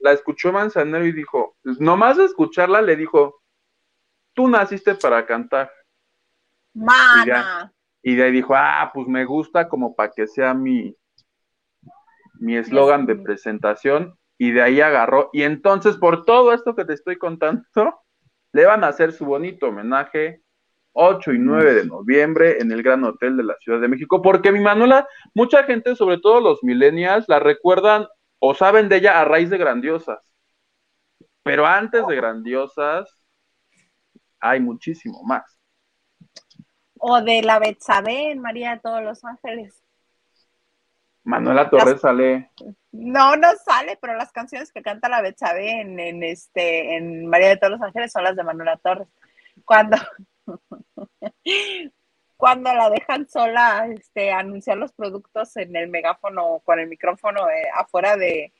La escuchó Manzanero y dijo, nomás de escucharla le dijo, tú naciste para cantar. Mana. Y, de ahí dijo, ah, pues me gusta como para que sea mi mi eslogan de presentación y de ahí agarró. Y entonces, por todo esto que te estoy contando, le van a hacer su bonito homenaje 8 y 9 de noviembre en el Gran Hotel de la Ciudad de México, porque mi Manuela, mucha gente, sobre todo los millennials, la recuerdan o saben de ella a raíz de Grandiosas. Pero antes de Grandiosas hay muchísimo más. O de la Betsabe en María de todos los Ángeles. Manuela Torres sale. No, no sale, pero las canciones que canta la Betsabe en, en, este, en María de todos los Ángeles son las de Manuela Torres. Cuando, cuando la dejan sola este, anunciar los productos en el megáfono con el micrófono eh, afuera de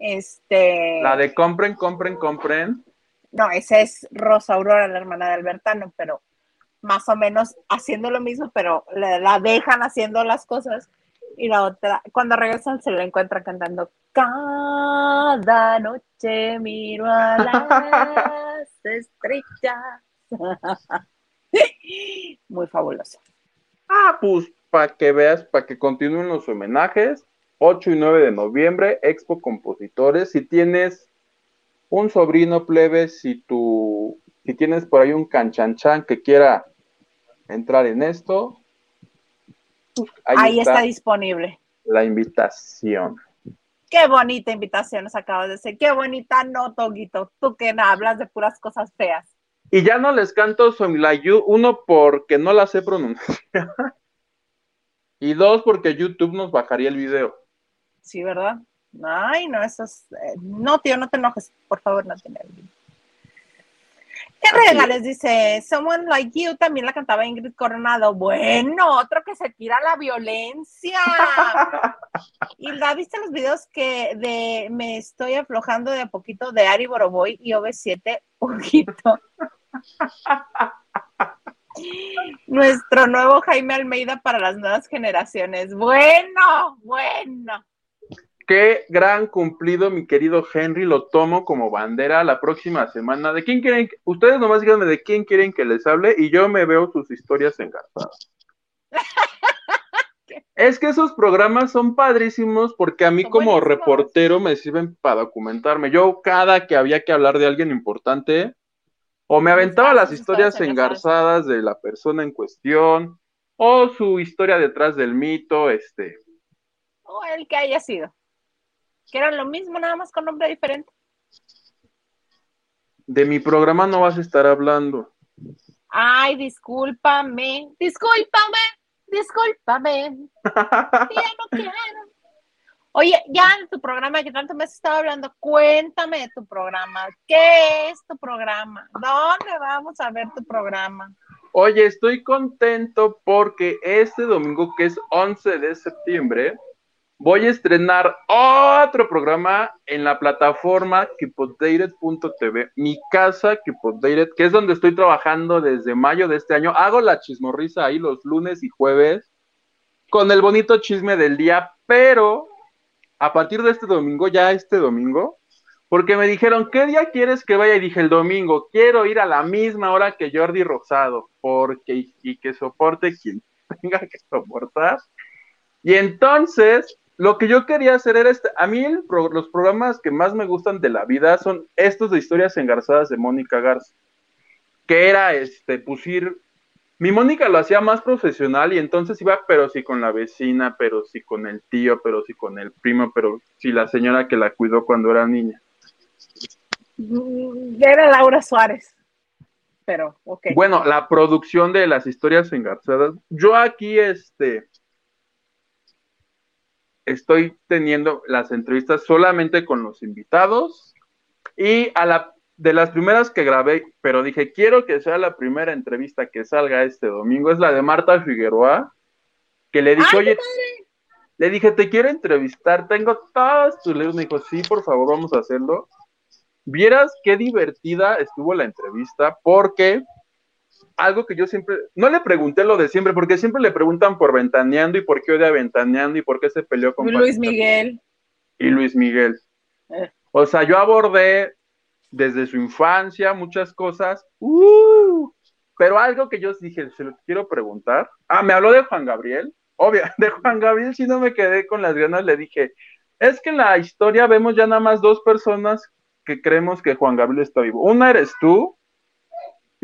este. La de compren, compren, compren. No, esa es Rosa Aurora, la hermana de Albertano, pero más o menos haciendo lo mismo, pero la, dejan haciendo las cosas. Y la otra, cuando regresan, se la encuentran cantando Cada noche miro a las estrellas. Muy fabuloso. Ah, pues para que veas, para que continúen los homenajes, 8 y 9 de noviembre, Expo Compositores. Si tienes un sobrino plebe, si tú, si tienes por ahí un canchanchan que quiera entrar en esto, ahí, está, disponible. La invitación. Qué bonita invitación nos acabas de decir. Qué bonita no, Toguito. Tú que hablas de puras cosas feas. Y ya no les canto Somilayu, uno porque no la sé pronunciar. y dos porque YouTube nos bajaría el video. Sí, ¿verdad? Ay, no, eso es... Eh, no, tío, no te enojes, por favor, no te enojes. ¿Qué regales? Dice, Someone Like You también la cantaba Ingrid Coronado. Bueno, otro que se tira la violencia. y la viste los videos que de me estoy aflojando de a poquito de Ari Boroboy y OV7, poquito. Nuestro nuevo Jaime Almeida para las nuevas generaciones. Bueno, bueno. Qué gran cumplido, mi querido Henry. Lo tomo como bandera la próxima semana. ¿De quién quieren? Ustedes nomás díganme de quién quieren que les hable y yo me veo sus historias engarzadas. es que esos programas son padrísimos porque a mí como reportero me sirven para documentarme. Yo cada que había que hablar de alguien importante, o me aventaba las historias engarzadas de la persona en cuestión, o su historia detrás del mito, este. O el que haya sido. Que eran lo mismo, nada más con nombre diferente. De mi programa no vas a estar hablando. Ay, discúlpame, discúlpame, discúlpame. ya no quiero. Oye, ya en tu programa que tanto me has estado hablando, cuéntame de tu programa. ¿Qué es tu programa? ¿Dónde vamos a ver tu programa? Oye, estoy contento porque este domingo, que es 11 de septiembre, voy a estrenar otro programa en la plataforma keepupdated.tv, mi casa Keepupdated, que es donde estoy trabajando desde mayo de este año. Hago la chismorrisa ahí los lunes y jueves con el bonito chisme del día, pero a partir de este domingo, ya este domingo, porque me dijeron, ¿qué día quieres que vaya? Y dije, el domingo, quiero ir a la misma hora que Jordi Rosado, porque, y, que soporte quien tenga que soportar. Y entonces, lo que yo quería hacer era este, a mí los programas que más me gustan de la vida son estos de historias engarzadas de Mónica Garza, que era este, pusir, mi Mónica lo hacía más profesional y entonces iba, pero sí con la vecina, pero sí con el tío, pero sí con el primo, pero sí la señora que la cuidó cuando era niña. Mm, era Laura Suárez. Pero, ok. Bueno, la producción de las historias engarzadas. Yo aquí, este, estoy teniendo las entrevistas solamente con los invitados y a la de las primeras que grabé, pero dije, quiero que sea la primera entrevista que salga este domingo, es la de Marta Figueroa, que le dije, oye, le dije, te quiero entrevistar, tengo todas tus libros, me dijo, sí, por favor, vamos a hacerlo. Vieras qué divertida estuvo la entrevista, porque algo que yo siempre, no le pregunté lo de siempre, porque siempre le preguntan por Ventaneando y por qué odia Ventaneando y por qué se peleó con Luis Miguel. Y Luis Miguel. Eh. O sea, yo abordé desde su infancia muchas cosas, uh, pero algo que yo dije, se lo quiero preguntar. Ah, me habló de Juan Gabriel. Obvio, de Juan Gabriel si no me quedé con las ganas, le dije, es que en la historia vemos ya nada más dos personas que creemos que Juan Gabriel está vivo. Una eres tú,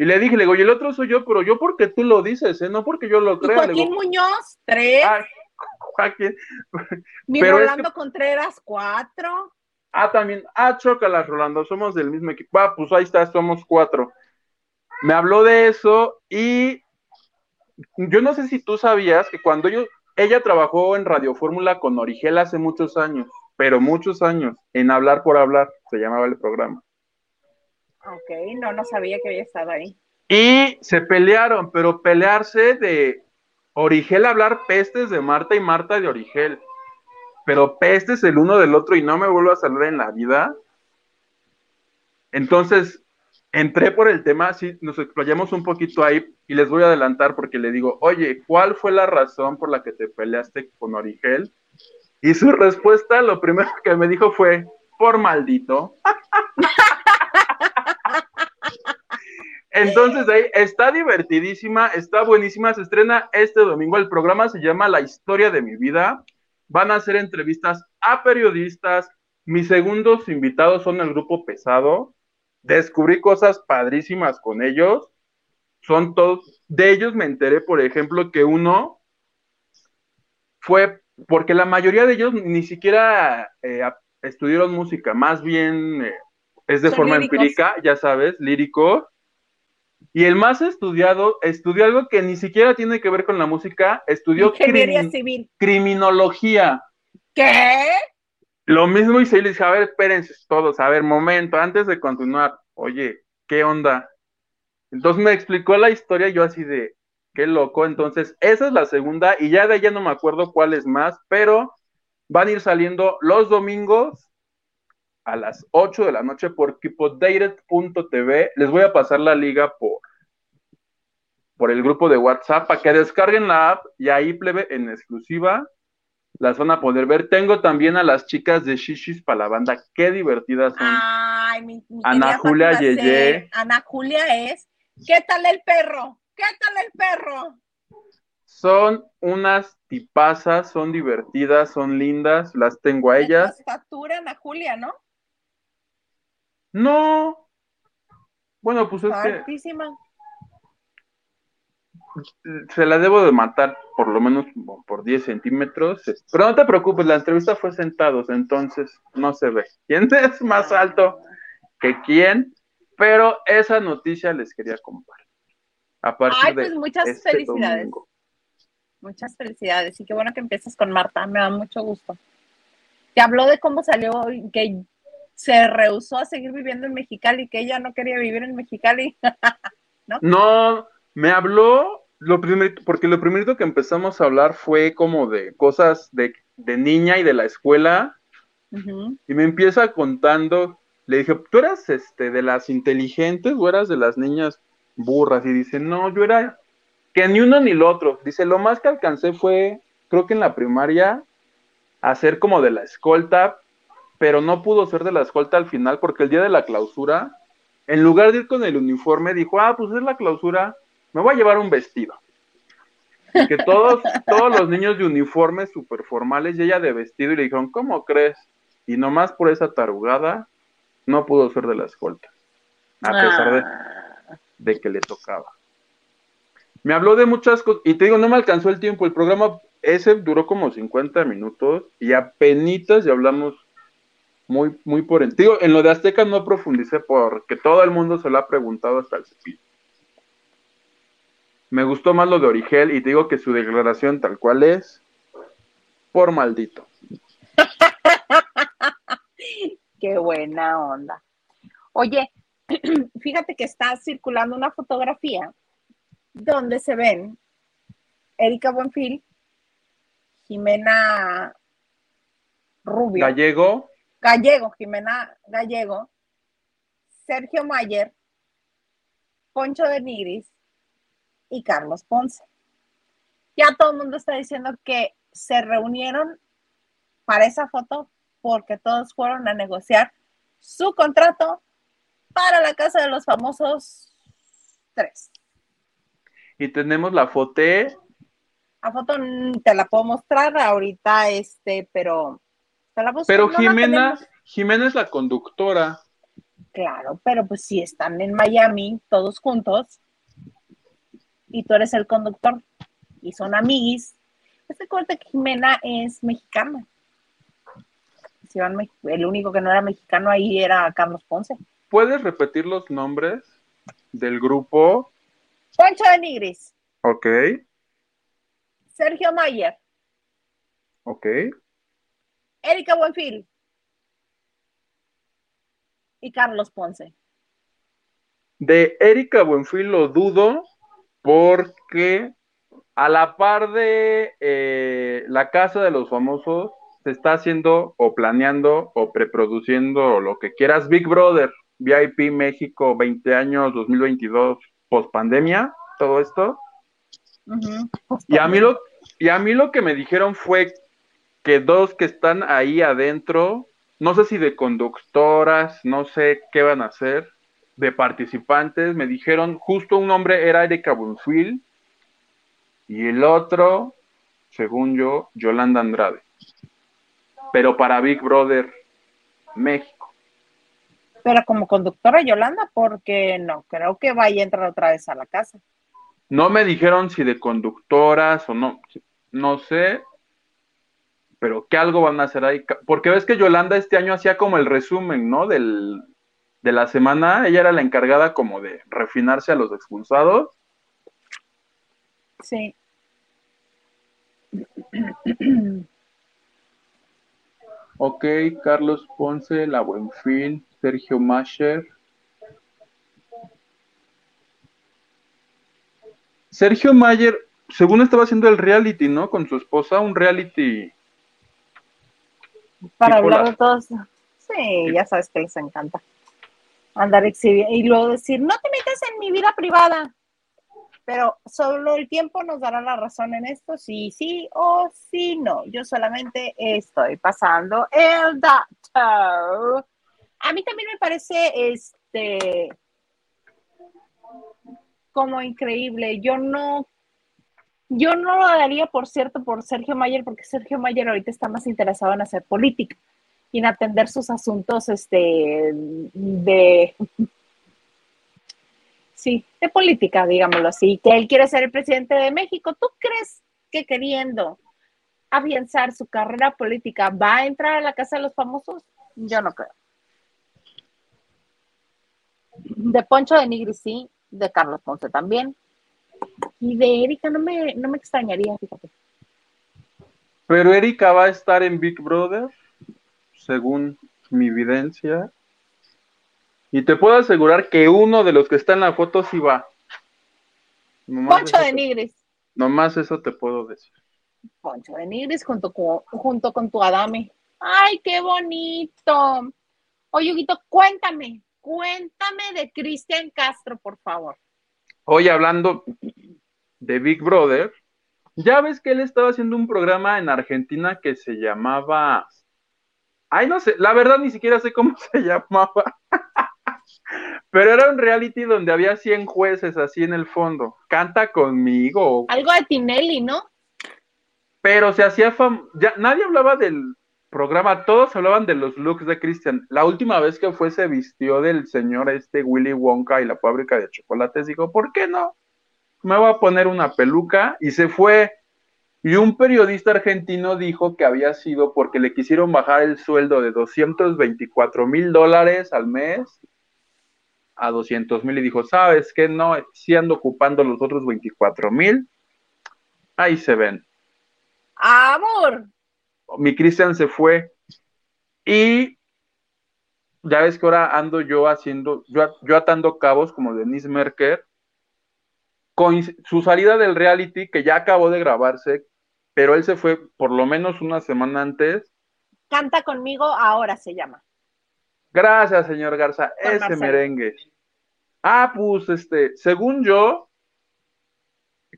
y le dije, le digo, y el otro soy yo, pero yo porque tú lo dices, ¿eh? no porque yo lo crea. Joaquín Muñoz, tres. Joaquín. Mi Rolando Contreras, cuatro. Ah, también. Ah, chócalas, Rolando, somos del mismo equipo. Ah, pues ahí está, somos cuatro. Me habló de eso y yo no sé si tú sabías que cuando yo, ella trabajó en Radio Fórmula con Origel hace muchos años pero muchos años, en Hablar por Hablar, se llamaba el programa. Ok, no, no sabía que había estado ahí. Y se pelearon, pero pelearse de Origel hablar pestes de Marta y Marta de Origel. Pero pestes el uno del otro y no me vuelvo a salir en la vida. Entonces, entré por el tema, sí, nos explayamos un poquito ahí y les voy a adelantar porque le digo, oye, ¿cuál fue la razón por la que te peleaste con Origel? Y su respuesta, lo primero que me dijo fue, por maldito. Entonces ahí está divertidísima, está buenísima, se estrena este domingo, el programa se llama La historia de mi vida, van a hacer entrevistas a periodistas, mis segundos invitados son el grupo pesado, descubrí cosas padrísimas con ellos, son todos, de ellos me enteré, por ejemplo, que uno fue porque la mayoría de ellos ni siquiera eh, estudiaron música, más bien eh, es de forma empírica, ya sabes, lírico. Y el más estudiado estudió algo que ni siquiera tiene que ver con la música, estudió criminología. ¿Qué? Lo mismo hice y le dije, a ver, espérense todos, a ver, momento, antes de continuar, oye, ¿qué onda? Entonces me explicó la historia yo así de, Qué loco. Entonces, esa es la segunda y ya de ella no me acuerdo cuál es más, pero van a ir saliendo los domingos a las 8 de la noche por kipodated.tv. Les voy a pasar la liga por, por el grupo de WhatsApp para que descarguen la app y ahí plebe en exclusiva las van a poder ver. Tengo también a las chicas de Shishis para la banda, qué divertidas son. Ay, mi, Ana Julia Yeye. Ana Julia es, ¿qué tal el perro? ¿Qué tal el perro? Son unas tipazas, son divertidas, son lindas, las tengo a ellas. Facturan a Julia, ¿no? No. Bueno, pues es Altísima. se la debo de matar por lo menos por 10 centímetros. Pero no te preocupes, la entrevista fue sentados, entonces no se ve. ¿Quién es más alto que quién? Pero esa noticia les quería compartir. Ay, pues muchas este felicidades. Muchas felicidades y qué bueno que empiezas con Marta, me da mucho gusto. Te habló de cómo salió, que se rehusó a seguir viviendo en Mexicali, que ella no quería vivir en Mexicali, ¿no? No, me habló lo primero, porque lo primero que empezamos a hablar fue como de cosas de, niña y de la escuela, y me empieza contando, le dije, ¿tú eras este, de las inteligentes o eras de las niñas burras y dice, no, yo era que ni uno ni lo otro. Dice, lo más que alcancé fue, creo que en la primaria, hacer como de la escolta, pero no pudo ser de la escolta al final porque el día de la clausura, en lugar de ir con el uniforme, dijo, ah, pues es la clausura, me voy a llevar un vestido. que todos, todos los niños de uniformes super formales y ella de vestido y le dijeron, ¿cómo crees? Y nomás por esa tarugada no pudo ser de la escolta, a pesar de, Ah, de que le tocaba. Me habló de muchas cosas, y te digo, no me alcanzó el tiempo, el programa ese duró como 50 minutos y apenas ya hablamos muy, muy por te Digo, en lo de Azteca no profundicé porque todo el mundo se lo ha preguntado hasta el cepillo. Me gustó más lo de Origel y te digo que su declaración tal cual es, por maldito. Qué buena onda. Oye, fíjate que está circulando una fotografía donde se ven Erika Buenfil, Jimena Rubio, Gallego, Gallego, Jimena Gallego, Sergio Mayer, Poncho de Nigris y Carlos Ponce. Ya todo el mundo está diciendo que se reunieron para esa foto porque todos fueron a negociar su contrato para la casa de los famosos tres. y tenemos la foté La foto te la puedo mostrar ahorita, este, pero la Pero no Jimena. Jimena es la conductora. Claro, pero pues si están en Miami todos juntos y tú eres el conductor y son amiguis, pues recuerda que Jimena es mexicana. Si van me- el único que no era mexicano ahí era Carlos Ponce. ¿Puedes repetir los nombres del grupo? Poncho de Nigris, Ok, Sergio Mayer, ok. Erika Buenfil y Carlos Ponce. De Erika Buenfil lo dudo porque a la par de eh, la casa de los famosos se está haciendo o planeando o preproduciendo lo que quieras Big Brother, VIP México 20 años 2022 post pandemia, todo esto. Y a mí lo, y a mí lo que me dijeron fue que dos que están ahí adentro, no sé si de conductoras, no sé qué van a hacer, de participantes, me dijeron, justo un nombre era Erika Buenfil y el otro, según yo, Yolanda Andrade. Pero para Big Brother México. Pero como conductora Yolanda, porque no creo que vaya a entrar otra vez a la casa. No me dijeron si de conductoras o no, no sé, pero que algo van a hacer ahí. Porque ves que Yolanda este año hacía como el resumen, ¿no? Del, de la semana, ella era la encargada como de refinarse a los expulsados. Sí. Ok, Carlos Ponce, La Buenfil, Sergio Mascher. Sergio Mayer, según estaba haciendo el reality, ¿no? Con su esposa, un reality. Para hablar la- de todos. Sí, ya sabes que les encanta. Andar exhibiendo y luego decir, no te metas en mi vida privada. Pero solo el tiempo nos dará la razón en esto, sí, sí o sí, no. Yo solamente estoy pasando el dato. A mí también me parece este como increíble. Yo no, yo no lo daría, por cierto, por Sergio Mayer, porque Sergio Mayer ahorita está más interesado en hacer política y en atender sus asuntos este, de, sí, de política, digámoslo así, que él quiere ser el presidente de México. ¿Tú crees que queriendo afianzar su carrera política va a entrar a la Casa de los Famosos? Yo no creo. De Poncho de Nigri sí, de Carlos Ponce también. Y de Erika no me, no me extrañaría, fíjate. Pero Erika va a estar en Big Brother, según mi evidencia. Y te puedo asegurar que uno de los que está en la foto sí va. Nomás Poncho de te- Nigris. Nomás eso te puedo decir. Poncho de Nigris junto con, junto con tu Adame. ¡Ay, qué bonito! Oye, Huguito, cuéntame, cuéntame de Cristian Castro, por favor. Hoy hablando de Big Brother, ya ves que él estaba haciendo un programa en Argentina que se llamaba. Ay, no sé, la verdad ni siquiera sé cómo se llamaba. Pero era un reality donde había 100 jueces así en el fondo. Canta conmigo. Algo de Tinelli, ¿no? Pero se hacía fam ya nadie hablaba del programa, todos hablaban de los looks de Christian. La última vez que fue se vistió del señor este Willy Wonka y la fábrica de chocolates, dijo, ¿por qué no? Me voy a poner una peluca y se fue. Y un periodista argentino dijo que había sido porque le quisieron bajar el sueldo de 224 mil dólares al mes a 200 mil y dijo, ¿sabes qué? No, si ando ocupando los otros 24 mil. Ahí se ven. Amor. Mi Cristian se fue y ya ves que ahora ando yo haciendo, yo, yo atando cabos como Denise Merker, con su salida del reality que ya acabó de grabarse, pero él se fue por lo menos una semana antes. Canta conmigo ahora se llama. Gracias, señor Garza, ese merengue. Ah, pues este, según yo,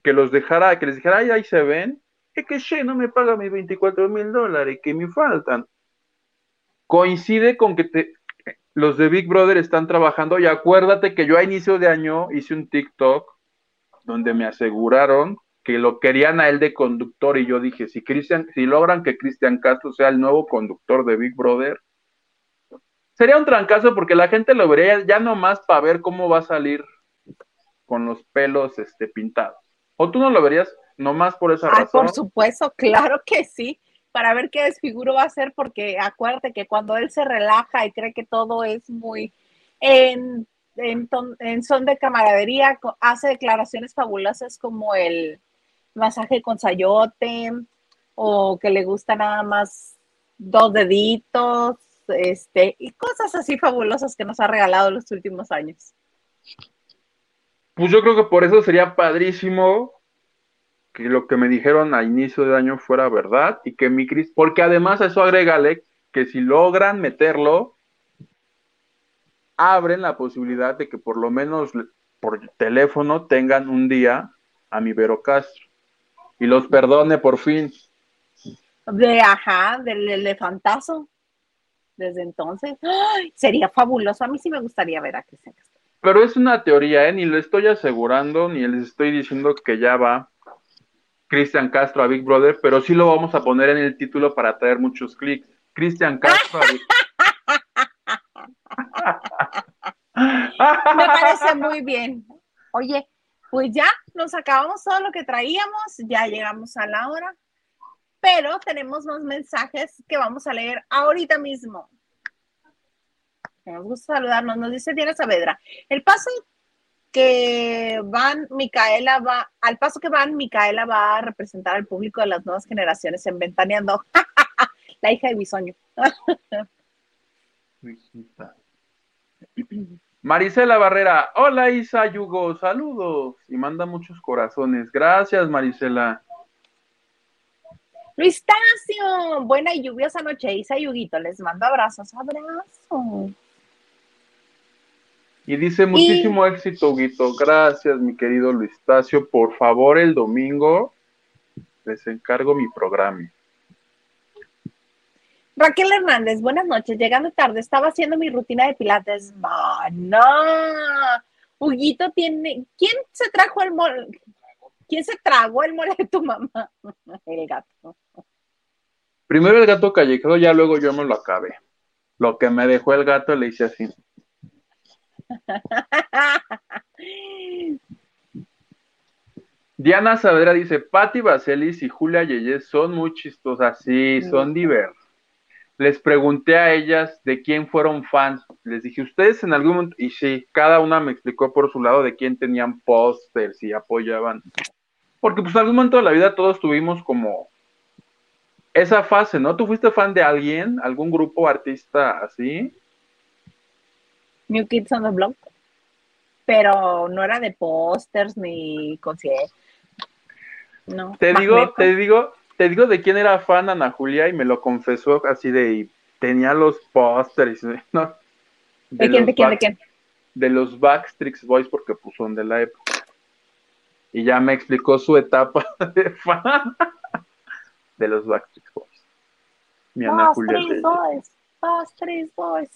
que los dejara, que les dijera, ay, ahí se ven, es que che, no me paga mis 24 mil dólares que me faltan. Coincide con que te, los de Big Brother están trabajando y acuérdate que yo a inicio de año hice un TikTok donde me aseguraron que lo querían a él de conductor y yo dije, si Cristian, si logran que Cristian Castro sea el nuevo conductor de Big Brother, sería un trancazo porque la gente lo vería ya nomás para ver cómo va a salir con los pelos este, pintados. ¿O tú no lo verías nomás por esa razón? Por supuesto, claro que sí, para ver qué desfiguro va a ser, porque acuérdate que cuando él se relaja y cree que todo es muy en, en son de camaradería, hace declaraciones fabulosas como el masaje con sayote o que le gusta nada más dos deditos este, y cosas así fabulosas que nos ha regalado los últimos años. Pues yo creo que por eso sería padrísimo que lo que me dijeron a inicio de año fuera verdad y que mi Cris, porque además eso agrégale que si logran meterlo, abren la posibilidad de que por lo menos por teléfono tengan un día a mi Vero Castro y los perdone por fin. De ajá, del elefantazo desde entonces. Sería fabuloso. A mí sí me gustaría ver a Cristian Castro. Pero es una teoría, ¿eh? Ni lo estoy asegurando, ni les estoy diciendo que ya va Cristian Castro a Big Brother, pero sí lo vamos a poner en el título para traer muchos clics. Cristian Castro a Big Me parece muy bien. Oye, pues ya nos acabamos todo lo que traíamos, ya llegamos a la hora pero tenemos más mensajes que vamos a leer ahorita mismo. Nos gusta saludarnos, nos dice Diana Saavedra. El paso que van, Micaela va, al paso que van, Micaela va a representar al público de las nuevas generaciones en Ventaneando. La hija de Bisoño. Marisela Barrera, hola Isa Yugo, saludos y manda muchos corazones. Gracias, Marisela. Luis Tacio, buena y lluviosa noche, Isa Yuguito, les mando abrazos, abrazo. Y dice muchísimo éxito, Huguito. Gracias, mi querido Luis Tacio. Por favor, el domingo les encargo mi programa. Raquel Hernández, buenas noches. Llegando tarde, estaba haciendo mi rutina de pilates. No, Huguito tiene. ¿Quién se trajo el mol? ¿Quién se tragó el mole de tu mamá? El gato. Primero el gato callejero, ya luego yo me lo acabé. Lo que me dejó el gato le hice así. Diana Saavedra dice, Patti Vaselis y Julia Yeyes son muy chistosas, sí, son diversas. Les pregunté a ellas de quién fueron fans. Les dije, ustedes en algún momento, y sí, cada una me explicó por su lado de quién tenían pósters y apoyaban. Porque pues en algún momento de la vida todos tuvimos como esa fase, ¿no? ¿Tú fuiste fan de alguien, algún grupo artista así? New Kids on the Block. Pero no era de pósters ni conciertos. No. Te digo, te digo, te digo de quién era fan Ana Julia y me lo confesó así de tenía los pósters, ¿no? ¿De, quién, de quién, de quién? De los Backstreet Boys porque pues son de la época y ya me explicó su etapa de fan de los Backstreet Boys. Mi Ana Julia. Boys, Backstreet Boys.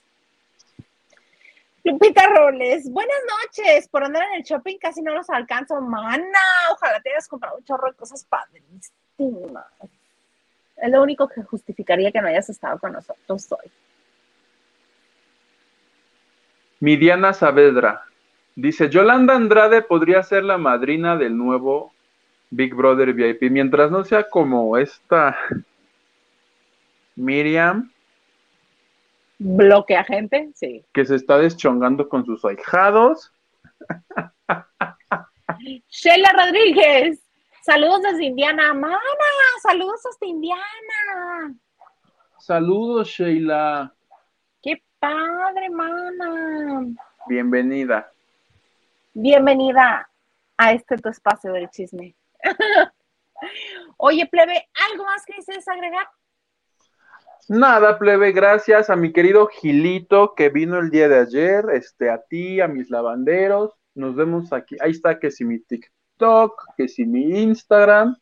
Lupita Roles, buenas noches. Por andar en el shopping casi no los alcanzo. Mana, ojalá te hayas comprado un chorro de cosas Es lo único que justificaría que no hayas estado con nosotros hoy. Midiana Saavedra dice: Yolanda Andrade podría ser la madrina del nuevo Big Brother VIP, mientras no sea como esta Miriam. Bloquea gente, sí. Que se está deschongando con sus ahijados. Sheila Rodríguez, saludos desde Indiana. Mana, saludos hasta Indiana. Saludos, Sheila. Qué padre, mana. Bienvenida. Bienvenida a este tu espacio del chisme. Oye, plebe, ¿algo más que desees agregar? Nada, plebe, gracias a mi querido Gilito que vino el día de ayer, este, a ti, a mis lavanderos. Nos vemos aquí. Ahí está que si mi TikTok, que si mi Instagram.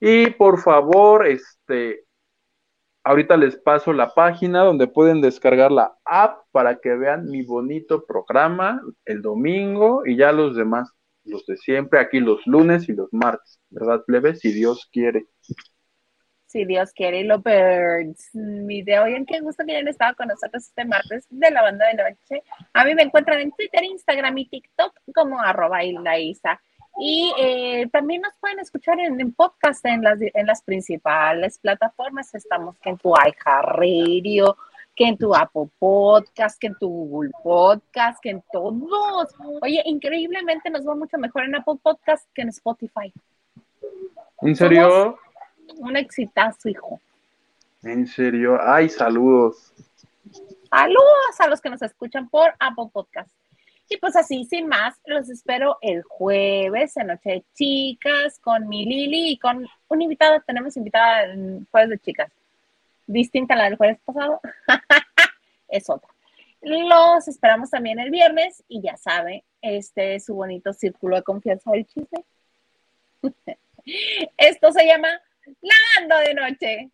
Y por favor, este, ahorita les paso la página donde pueden descargar la app para que vean mi bonito programa el domingo y ya los demás, los de siempre, aquí los lunes y los martes, ¿verdad, plebe? Si Dios quiere si Dios quiere, y lo birds. Mi de hoy, en qué gusto que hayan estado con nosotros este martes de la banda de noche. A mí me encuentran en Twitter, Instagram y TikTok como arroba Isa. Y eh, también nos pueden escuchar en, podcast en las, en las principales plataformas. Estamos que en tu iHeartRadio, que en tu Apple Podcast, que en tu Google Podcast, que en todos. Oye, increíblemente nos va mucho mejor en Apple Podcast que en Spotify. ¿En serio? un exitazo, hijo. En serio, ay, saludos. Saludos a los que nos escuchan por Apple Podcast. Y pues así, sin más, los espero el jueves en Noche de Chicas con mi Lili y con un invitado. Tenemos invitada en Jueves de Chicas. Distinta a la del jueves pasado. es otra. Los esperamos también el viernes y ya sabe, este es su bonito círculo de confianza del chisme. Esto se llama Lavando de noche.